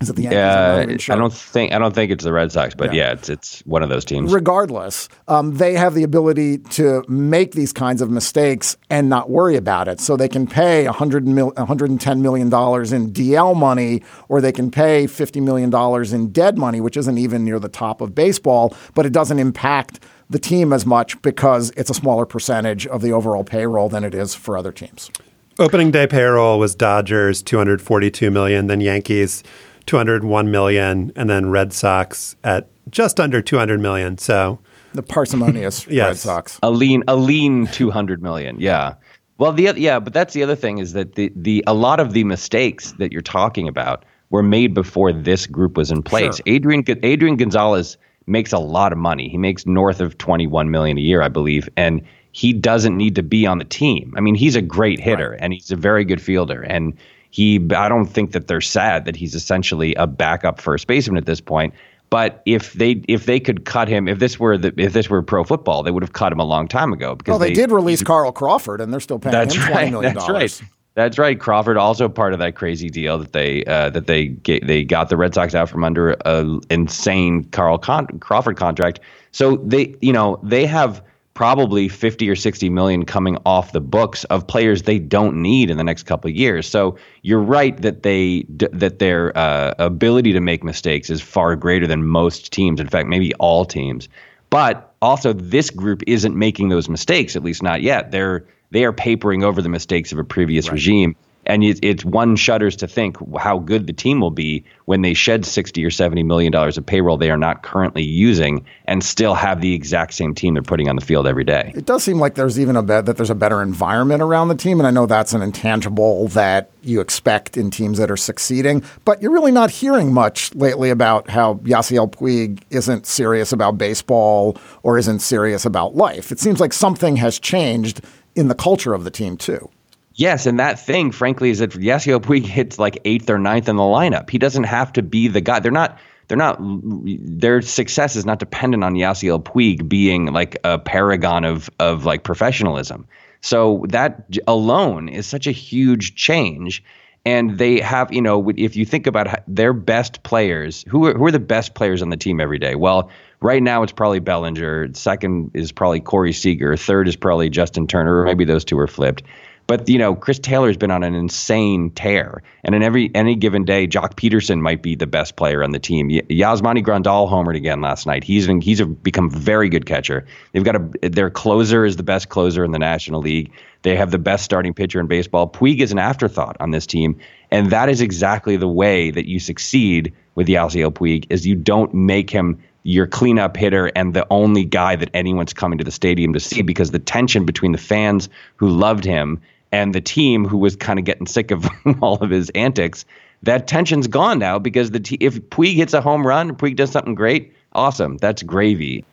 Is it the Yankees? Yeah, sure. I don't think I don't think it's the Red Sox, but yeah, yeah it's it's one of those teams. Regardless, um, they have the ability to make these kinds of mistakes and not worry about it. So they can pay 100 mil, 110 million dollars in DL money, or they can pay 50 million dollars in dead money, which isn't even near the top of baseball, but it doesn't impact the team as much because it's a smaller percentage of the overall payroll than it is for other teams. Opening day payroll was Dodgers 242 million, then Yankees 201 million, and then Red Sox at just under 200 million. So the parsimonious [laughs] yes. Red Sox, a lean, a lean 200 million. Yeah. Well, the yeah, but that's the other thing is that the the a lot of the mistakes that you're talking about were made before this group was in place. Sure. Adrian Adrian Gonzalez makes a lot of money. He makes north of 21 million a year, I believe, and he doesn't need to be on the team. I mean, he's a great hitter right. and he's a very good fielder and he, I don't think that they're sad that he's essentially a backup first baseman at this point. But if they if they could cut him, if this were the if this were pro football, they would have cut him a long time ago. Because well, they, they did release Carl Crawford, and they're still paying that's him twenty right, million dollars. That's right. That's right. Crawford also part of that crazy deal that they uh, that they get, they got the Red Sox out from under an insane Carl Con- Crawford contract. So they you know they have probably 50 or 60 million coming off the books of players they don't need in the next couple of years. So you're right that they that their uh, ability to make mistakes is far greater than most teams. In fact, maybe all teams. But also, this group isn't making those mistakes, at least not yet. They're they are papering over the mistakes of a previous right. regime and it's one shudders to think how good the team will be when they shed 60 or 70 million dollars of payroll they are not currently using and still have the exact same team they're putting on the field every day. It does seem like there's even a bet that there's a better environment around the team and I know that's an intangible that you expect in teams that are succeeding, but you're really not hearing much lately about how Yasiel Puig isn't serious about baseball or isn't serious about life. It seems like something has changed in the culture of the team too. Yes, and that thing, frankly, is that Yasiel Puig hits like eighth or ninth in the lineup. He doesn't have to be the guy. They're not. They're not. Their success is not dependent on Yasiel Puig being like a paragon of of like professionalism. So that alone is such a huge change. And they have, you know, if you think about their best players, who are, who are the best players on the team every day? Well, right now it's probably Bellinger. Second is probably Corey Seager. Third is probably Justin Turner. Or maybe those two are flipped. But you know, Chris Taylor's been on an insane tear, and in every any given day, Joc Pederson might be the best player on the team. Y- Yasmani Grandal homered again last night. He's been, he's a, become very good catcher. They've got a their closer is the best closer in the National League. They have the best starting pitcher in baseball. Puig is an afterthought on this team, And that is exactly the way that you succeed with Yasiel Puig is you don't make him your cleanup hitter and the only guy that anyone's coming to the stadium to see because the tension between the fans who loved him and the team who was kind of getting sick of [laughs] all of his antics, that tension's gone now because the t- if Puig hits a home run, Puig does something great, awesome. That's gravy.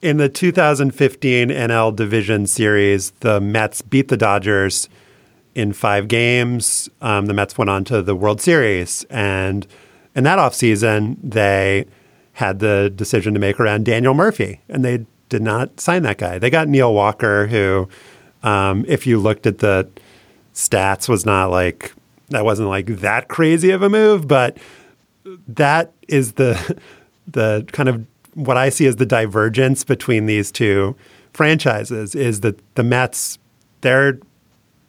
In the 2015 NL Division Series, the Mets beat the Dodgers in five games. Um, the Mets went on to the World Series. And in that offseason, they had the decision to make around Daniel Murphy, and they did not sign that guy. They got Neil Walker, who, um, if you looked at the stats, was not like that wasn't like that crazy of a move, but that is the [laughs] the kind of what I see as the divergence between these two franchises is that the Mets, their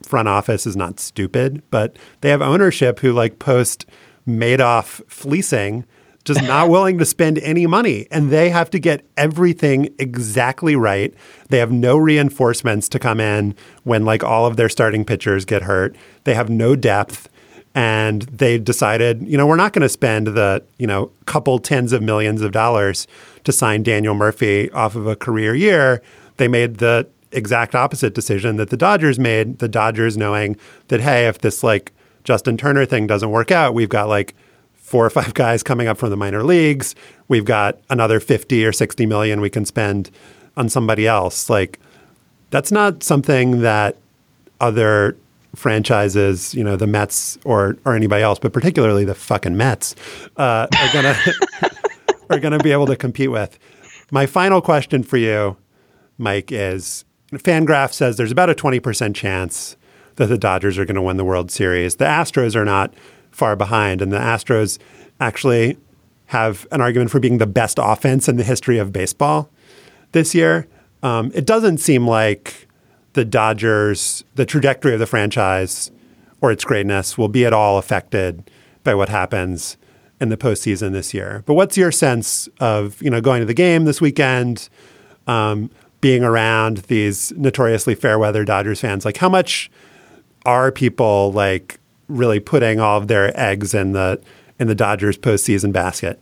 front office is not stupid, but they have ownership who like post Madoff fleecing, just not willing to spend any money. And they have to get everything exactly right. They have no reinforcements to come in when like all of their starting pitchers get hurt. They have no depth and they decided, you know, we're not going to spend the, you know, couple tens of millions of dollars to sign Daniel Murphy off of a career year. They made the exact opposite decision that the Dodgers made. The Dodgers knowing that, hey, if this like Justin Turner thing doesn't work out, we've got like four or five guys coming up from the minor leagues. We've got another 50 or 60 million we can spend on somebody else. Like, that's not something that other franchises, you know, the Mets or or anybody else, but particularly the fucking Mets, uh, are gonna [laughs] are gonna be able to compete with. My final question for you, Mike, is Fangraph says there's about a twenty percent chance that the Dodgers are going to win the World Series. The Astros are not far behind, and the Astros actually have an argument for being the best offense in the history of baseball this year. Um, it doesn't seem like the Dodgers, the trajectory of the franchise or its greatness will be at all affected by what happens in the postseason this year. But what's your sense of you know going to the game this weekend, um, being around these notoriously fair weather Dodgers fans? Like, how much are people like really putting all of their eggs in the in the Dodgers postseason basket?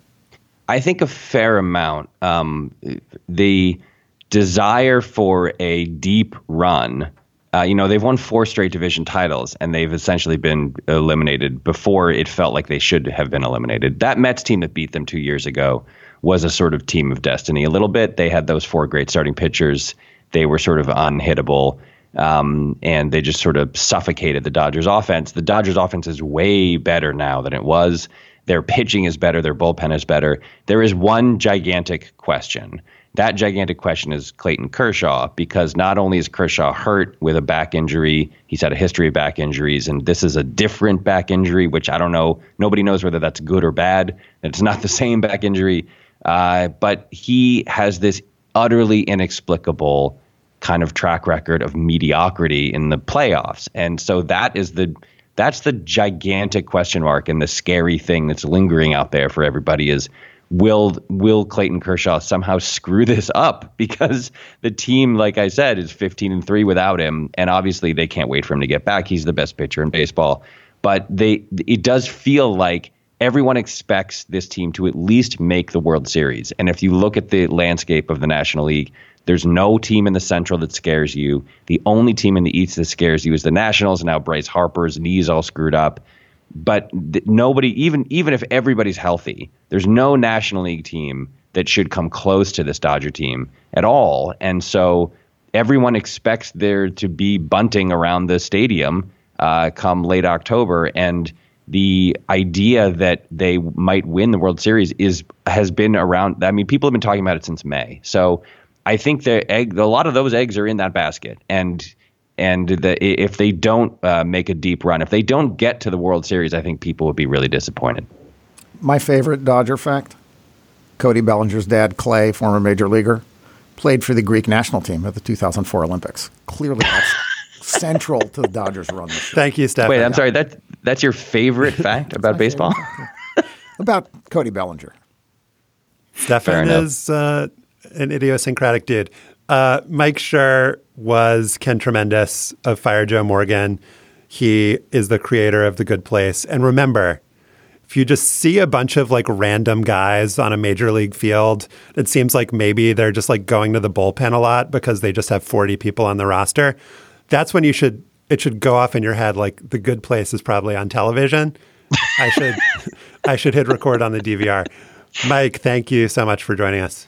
I think a fair amount. Um, the desire for a deep run. Uh, you know, they've won four straight division titles and they've essentially been eliminated before it felt like they should have been eliminated. That Mets team that beat them two years ago was a sort of team of destiny a little bit. They had those four great starting pitchers, they were sort of unhittable. Um, and they just sort of suffocated the Dodgers offense. The Dodgers offense is way better now than it was. Their pitching is better, their bullpen is better. There is one gigantic question that gigantic question is Clayton Kershaw because not only is Kershaw hurt with a back injury, he's had a history of back injuries, and this is a different back injury, which I don't know. Nobody knows whether that's good or bad. It's not the same back injury, uh, but he has this utterly inexplicable kind of track record of mediocrity in the playoffs, and so that is the that's the gigantic question mark and the scary thing that's lingering out there for everybody is will will Clayton Kershaw somehow screw this up? [laughs] Because the team like I said is 15 and 3 without him and obviously they can't wait for him to get back. He's the best pitcher in baseball. But they it does feel like everyone expects this team to at least make the World Series. And if you look at the landscape of the National League there's no team in the Central that scares you. The only team in the East that scares you is the Nationals and now Bryce Harper's knees all screwed up. But th- nobody even even if everybody's healthy there's no national league team that should come close to this dodger team at all. And so everyone expects there to be bunting around the stadium uh, come late october. And the idea that they might win the world series is has been around i mean people have been talking about it since may. So i think the egg a lot of those eggs are in that basket and and the, if they don't uh, make a deep run, if they don't get to the World Series, I think people would be really disappointed. My favorite Dodger fact Cody Bellinger's dad, Clay, former major leaguer, played for the Greek national team at the 2004 Olympics. Clearly, that's [laughs] central to the Dodgers' run this year. Thank you, Steph. Wait, I'm sorry. That, that's your favorite [laughs] fact about baseball? about Cody Bellinger. Stefan is uh, an idiosyncratic dude. Uh, Mike Schur was Ken Tremendous of Fire Joe Morgan. He is the creator of The Good Place. And remember, if you just see a bunch of like random guys on a major league field, it seems like maybe they're just like going to the bullpen a lot because they just have 40 people on the roster. That's when you should it should go off in your head like the good place is probably on television. I should [laughs] I should hit record on the DVR. Mike, thank you so much for joining us.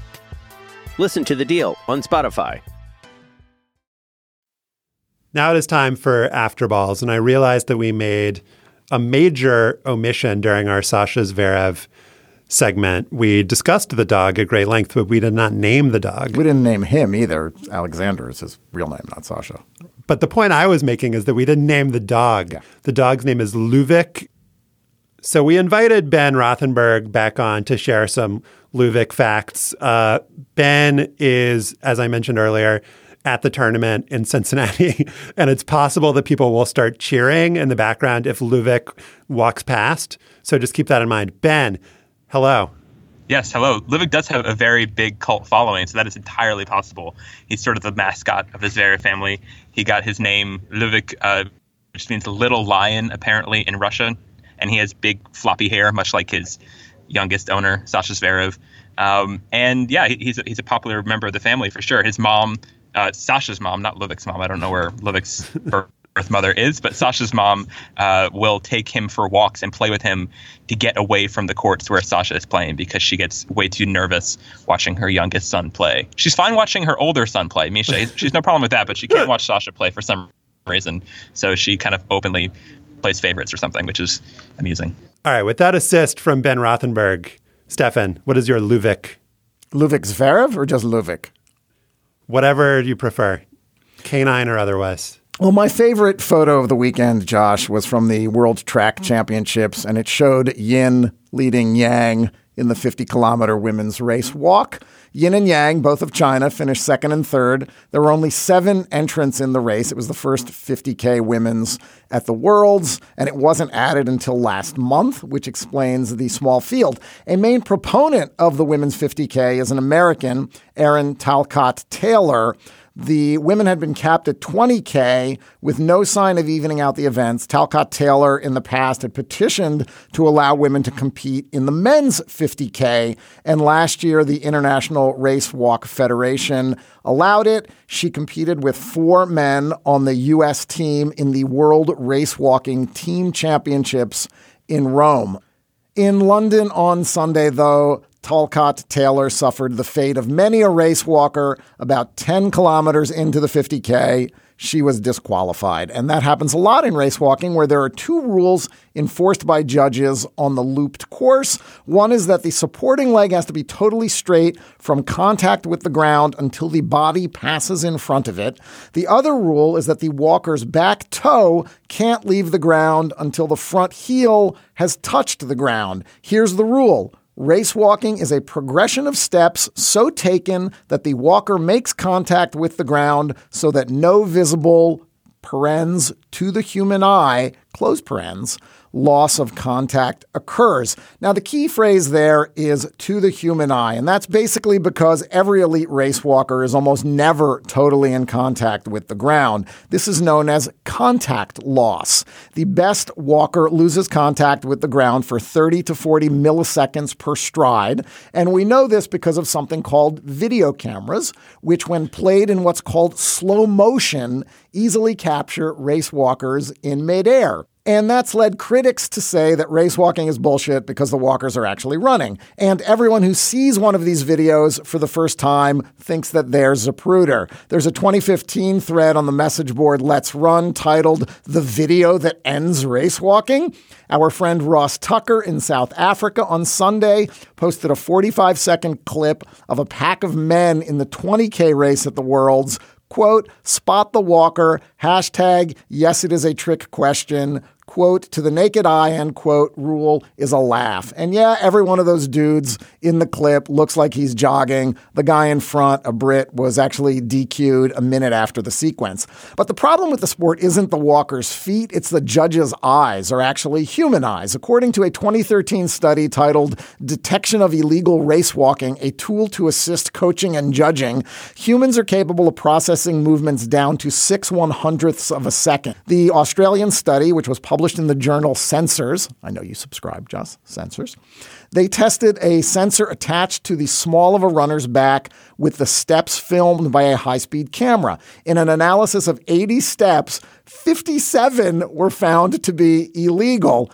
Listen to the deal on Spotify. Now it is time for after balls, and I realized that we made a major omission during our Sasha Zverev segment. We discussed the dog at great length, but we did not name the dog. We didn't name him either. Alexander is his real name, not Sasha. But the point I was making is that we didn't name the dog. The dog's name is Luvik. So we invited Ben Rothenberg back on to share some Luvik facts. Uh, ben is, as I mentioned earlier, at the tournament in Cincinnati, [laughs] and it's possible that people will start cheering in the background if Luvik walks past. So just keep that in mind. Ben, hello. Yes, hello. Livik does have a very big cult following, so that is entirely possible. He's sort of the mascot of his Zverev family. He got his name Livik, uh, which means little lion, apparently in Russia, and he has big floppy hair, much like his youngest owner, Sasha Zverev. Um, and yeah, he- he's a, he's a popular member of the family for sure. His mom, uh, Sasha's mom, not Livik's mom. I don't know where Livik's birth [laughs] birth mother is, but Sasha's mom uh, will take him for walks and play with him to get away from the courts where Sasha is playing because she gets way too nervous watching her youngest son play. She's fine watching her older son play, Misha. [laughs] She's no problem with that, but she can't watch Sasha play for some reason. So she kind of openly plays favorites or something, which is amusing. All right, with that assist from Ben Rothenberg, Stefan, what is your Luvik? Luvik Zverev or just Luvik? Whatever you prefer, canine or otherwise. Well, my favorite photo of the weekend, Josh, was from the World Track Championships, and it showed Yin leading Yang in the 50 kilometer women's race walk. Yin and Yang, both of China, finished second and third. There were only seven entrants in the race. It was the first 50K women's at the Worlds, and it wasn't added until last month, which explains the small field. A main proponent of the women's 50K is an American, Erin Talcott Taylor. The women had been capped at 20K with no sign of evening out the events. Talcott Taylor in the past had petitioned to allow women to compete in the men's 50K. And last year, the International Race Walk Federation allowed it. She competed with four men on the U.S. team in the World Race Walking Team Championships in Rome. In London on Sunday, though, Talcott Taylor suffered the fate of many a race walker about 10 kilometers into the 50K. She was disqualified. And that happens a lot in race walking, where there are two rules enforced by judges on the looped course. One is that the supporting leg has to be totally straight from contact with the ground until the body passes in front of it. The other rule is that the walker's back toe can't leave the ground until the front heel has touched the ground. Here's the rule. Race walking is a progression of steps so taken that the walker makes contact with the ground so that no visible parens to the human eye, close parens, loss of contact occurs. Now, the key phrase there is to the human eye, and that's basically because every elite race walker is almost never totally in contact with the ground. This is known as contact loss. The best walker loses contact with the ground for 30 to 40 milliseconds per stride, and we know this because of something called video cameras, which, when played in what's called slow motion, easily capture race walkers in midair. And that's led critics to say that race walking is bullshit because the walkers are actually running. And everyone who sees one of these videos for the first time thinks that they're Zapruder. There's a 2015 thread on the message board Let's Run titled The Video That Ends Race Walking. Our friend Ross Tucker in South Africa on Sunday posted a 45 second clip of a pack of men in the 20K race at the Worlds quote, spot the walker, hashtag, yes, it is a trick question, quote, to the naked eye, end quote, rule is a laugh. And yeah, every one of those dudes in the clip looks like he's jogging. The guy in front, a Brit, was actually DQ'd a minute after the sequence. But the problem with the sport isn't the walker's feet, it's the judge's eyes are actually human eyes. According to a 2013 study titled Detection of Illegal Race Walking, a tool to assist coaching and judging, humans are capable of processing movements down to six one hundredths of a second. The Australian study, which was published in the journal Sensors, I know you subscribe, Just Sensors, they tested a sensor attached to the small of a runner's back with the steps filmed by a high speed camera. In an analysis of 80 steps, 57 were found to be illegal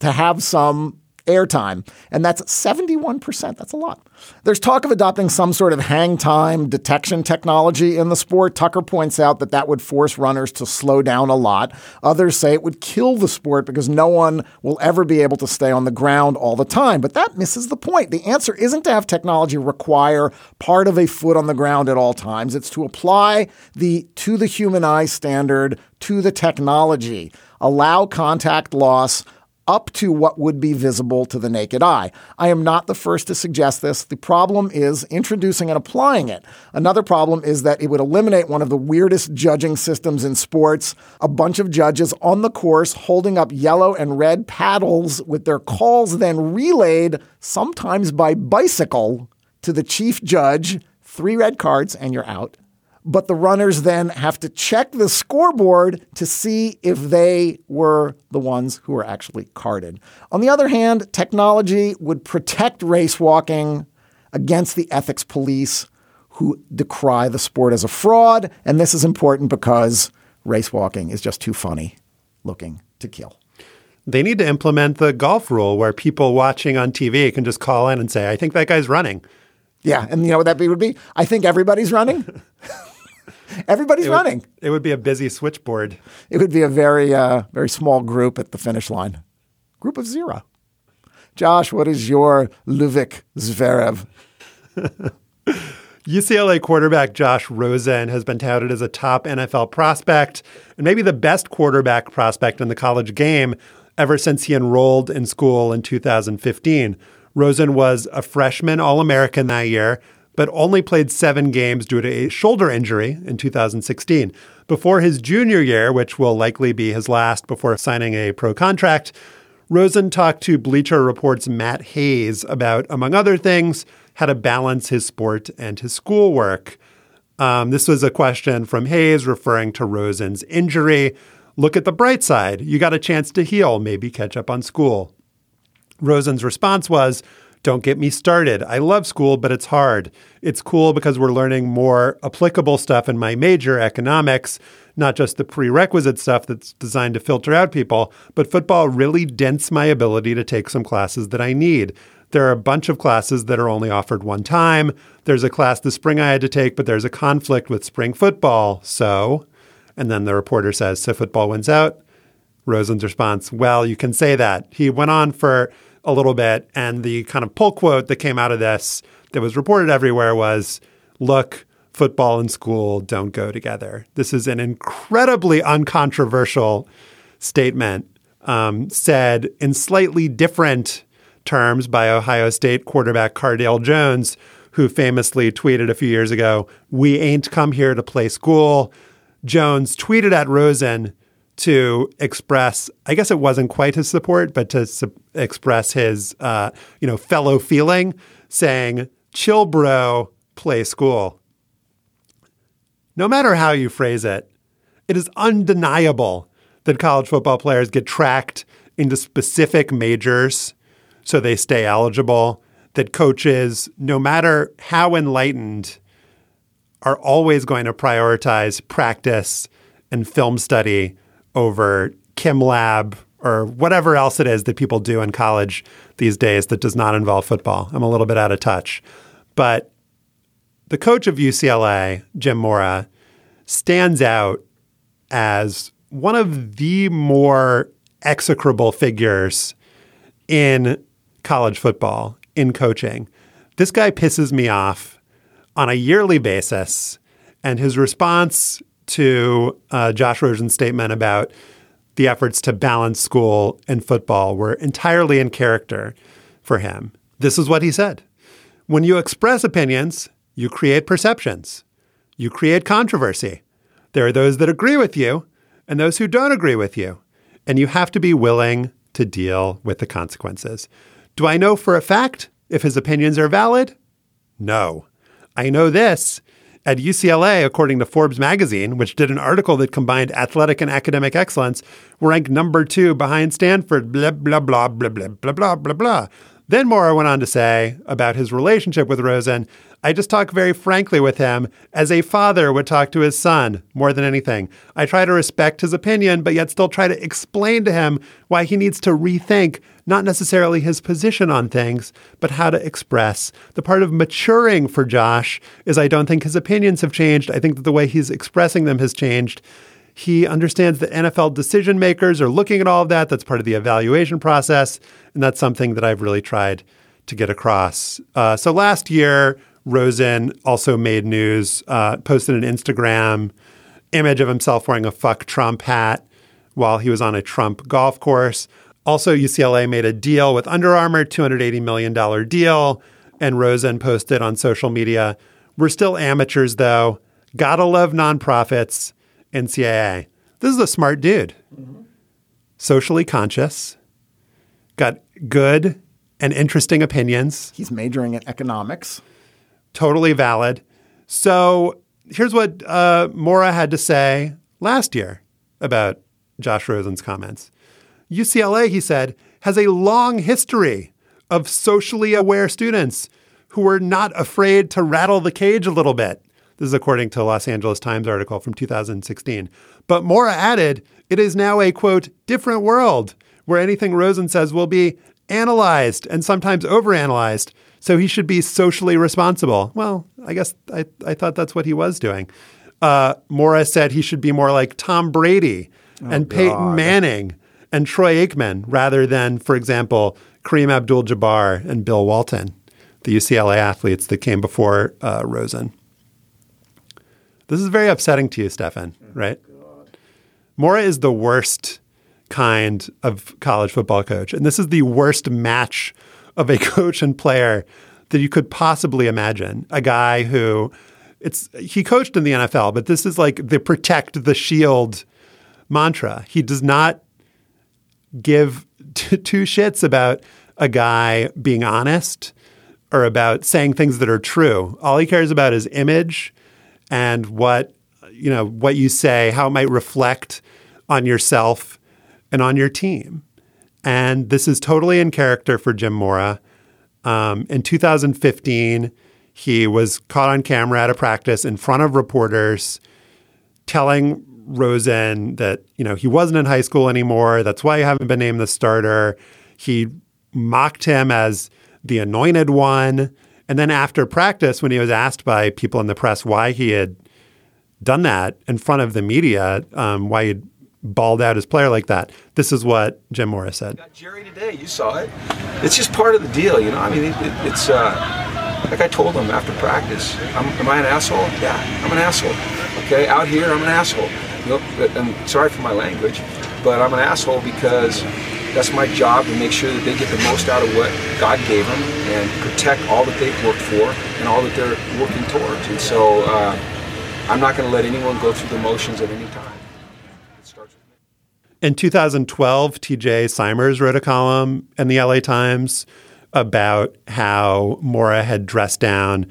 to have some airtime. And that's 71%. That's a lot. There's talk of adopting some sort of hang time detection technology in the sport. Tucker points out that that would force runners to slow down a lot. Others say it would kill the sport because no one will ever be able to stay on the ground all the time. But that misses the point. The answer isn't to have technology require part of a foot on the ground at all times, it's to apply the to the human eye standard to the technology. Allow contact loss up to what would be visible to the naked eye. I am not the first to suggest this. The problem is introducing and applying it. Another problem is that it would eliminate one of the weirdest judging systems in sports. A bunch of judges on the course holding up yellow and red paddles with their calls then relayed, sometimes by bicycle, to the chief judge. Three red cards and you're out but the runners then have to check the scoreboard to see if they were the ones who were actually carded. On the other hand, technology would protect race walking against the ethics police who decry the sport as a fraud. And this is important because race walking is just too funny looking to kill. They need to implement the golf rule where people watching on TV can just call in and say, I think that guy's running. Yeah. And you know what that would be? I think everybody's running. [laughs] Everybody's it running. It would be a busy switchboard. It would be a very, uh, very small group at the finish line. Group of zero. Josh, what is your Luvik Zverev? [laughs] UCLA quarterback Josh Rosen has been touted as a top NFL prospect and maybe the best quarterback prospect in the college game ever since he enrolled in school in 2015. Rosen was a freshman All American that year, but only played seven games due to a shoulder injury in 2016. Before his junior year, which will likely be his last before signing a pro contract, Rosen talked to Bleacher Report's Matt Hayes about, among other things, how to balance his sport and his schoolwork. Um, this was a question from Hayes referring to Rosen's injury. Look at the bright side. You got a chance to heal, maybe catch up on school. Rosen's response was, don't get me started. I love school, but it's hard. It's cool because we're learning more applicable stuff in my major, economics, not just the prerequisite stuff that's designed to filter out people, but football really dents my ability to take some classes that I need. There are a bunch of classes that are only offered one time. There's a class this spring I had to take, but there's a conflict with spring football. So, and then the reporter says, So football wins out. Rosen's response, Well, you can say that. He went on for a little bit. And the kind of pull quote that came out of this that was reported everywhere was look, football and school don't go together. This is an incredibly uncontroversial statement um, said in slightly different terms by Ohio State quarterback Cardale Jones, who famously tweeted a few years ago, We ain't come here to play school. Jones tweeted at Rosen, to express, I guess it wasn't quite his support, but to su- express his, uh, you know, fellow feeling, saying, "Chill, bro, play school." No matter how you phrase it, it is undeniable that college football players get tracked into specific majors so they stay eligible. That coaches, no matter how enlightened, are always going to prioritize practice and film study over Chem Lab or whatever else it is that people do in college these days that does not involve football. I'm a little bit out of touch. But the coach of UCLA, Jim Mora, stands out as one of the more execrable figures in college football, in coaching. This guy pisses me off on a yearly basis. And his response to uh, Josh Rosen's statement about the efforts to balance school and football were entirely in character for him. This is what he said When you express opinions, you create perceptions, you create controversy. There are those that agree with you and those who don't agree with you. And you have to be willing to deal with the consequences. Do I know for a fact if his opinions are valid? No. I know this. At UCLA, according to Forbes magazine, which did an article that combined athletic and academic excellence, ranked number two behind Stanford, blah, blah, blah, blah, blah, blah, blah, blah, blah. Then Mora went on to say about his relationship with Rosen I just talk very frankly with him as a father would talk to his son more than anything. I try to respect his opinion, but yet still try to explain to him why he needs to rethink not necessarily his position on things, but how to express. The part of maturing for Josh is I don't think his opinions have changed. I think that the way he's expressing them has changed. He understands that NFL decision makers are looking at all of that. That's part of the evaluation process. And that's something that I've really tried to get across. Uh, so last year, Rosen also made news, uh, posted an Instagram image of himself wearing a fuck Trump hat while he was on a Trump golf course. Also, UCLA made a deal with Under Armour, $280 million deal, and Rosen posted on social media, We're still amateurs, though. Gotta love nonprofits, NCAA. This is a smart dude, mm-hmm. socially conscious, got good and interesting opinions. He's majoring in economics totally valid. So here's what uh, Mora had to say last year about Josh Rosen's comments. UCLA, he said, has a long history of socially aware students who are not afraid to rattle the cage a little bit. This is according to a Los Angeles Times article from 2016. But Mora added, it is now a quote, different world where anything Rosen says will be analyzed and sometimes overanalyzed so he should be socially responsible. Well, I guess I, I thought that's what he was doing. Uh, Mora said he should be more like Tom Brady oh, and Peyton God. Manning and Troy Aikman rather than, for example, Kareem Abdul Jabbar and Bill Walton, the UCLA athletes that came before uh, Rosen. This is very upsetting to you, Stefan, oh, right? God. Mora is the worst kind of college football coach. And this is the worst match of a [laughs] coach and player that you could possibly imagine. A guy who it's he coached in the NFL, but this is like the protect the shield mantra. He does not give [laughs] t- two shits about a guy being honest or about saying things that are true. All he cares about is image and what you know what you say, how it might reflect on yourself and on your team. And this is totally in character for Jim Mora. Um, in 2015, he was caught on camera at a practice in front of reporters telling Rosen that, you know, he wasn't in high school anymore. That's why he haven't been named the starter. He mocked him as the anointed one. And then after practice, when he was asked by people in the press why he had done that in front of the media, um, why he'd bawled out his player like that. This is what Jim Mora said. Jerry today, you saw it. It's just part of the deal, you know. I mean, it, it, it's uh, like I told him after practice. I'm, am I an asshole? Yeah, I'm an asshole. Okay, out here, I'm an asshole. You know, and sorry for my language, but I'm an asshole because that's my job to make sure that they get the most out of what God gave them and protect all that they've worked for and all that they're working towards. And so uh, I'm not going to let anyone go through the motions at any time. In 2012, TJ Simers wrote a column in the LA Times about how Mora had dressed down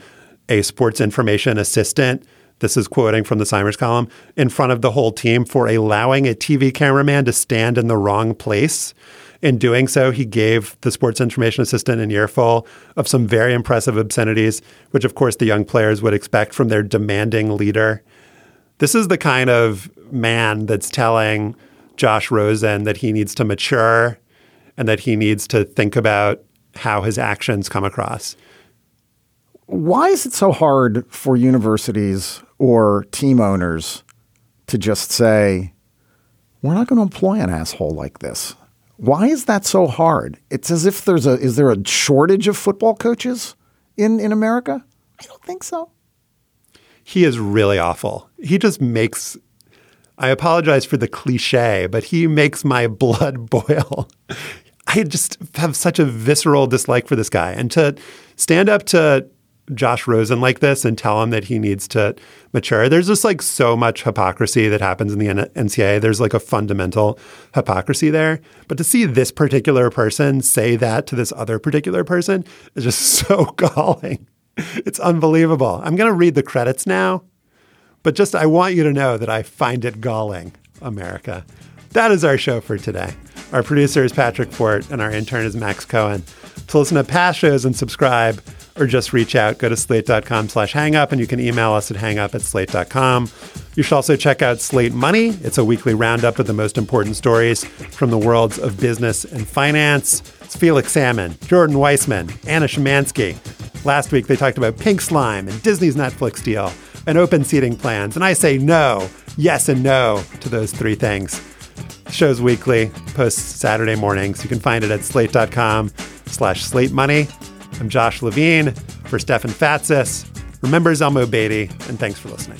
a sports information assistant. This is quoting from the Simers column in front of the whole team for allowing a TV cameraman to stand in the wrong place. In doing so, he gave the sports information assistant an earful of some very impressive obscenities, which, of course, the young players would expect from their demanding leader. This is the kind of man that's telling Josh Rosen that he needs to mature and that he needs to think about how his actions come across. Why is it so hard for universities or team owners to just say, we're not going to employ an asshole like this? Why is that so hard? It's as if there's a is there a shortage of football coaches in in America? I don't think so. He is really awful. He just makes I apologize for the cliche, but he makes my [laughs] blood boil. I just have such a visceral dislike for this guy. And to stand up to Josh Rosen like this and tell him that he needs to mature. There's just like so much hypocrisy that happens in the NCAA. There's like a fundamental hypocrisy there. But to see this particular person say that to this other particular person is just [laughs] so galling. It's unbelievable. I'm going to read the credits now, but just I want you to know that I find it galling, America. That is our show for today. Our producer is Patrick Fort, and our intern is Max Cohen. To listen to past shows and subscribe, or just reach out, go to slate.com slash hangup, and you can email us at hangup at slate.com. You should also check out Slate Money. It's a weekly roundup of the most important stories from the worlds of business and finance. It's Felix Salmon, Jordan Weissmann, Anna Szymanski. Last week, they talked about pink slime and Disney's Netflix deal and open seating plans. And I say no, yes, and no to those three things. The show's weekly, posts Saturday mornings. You can find it at slate.com slash slate money. I'm Josh Levin for Stefan Fatsis. Remember Zelmo Beaty, and thanks for listening.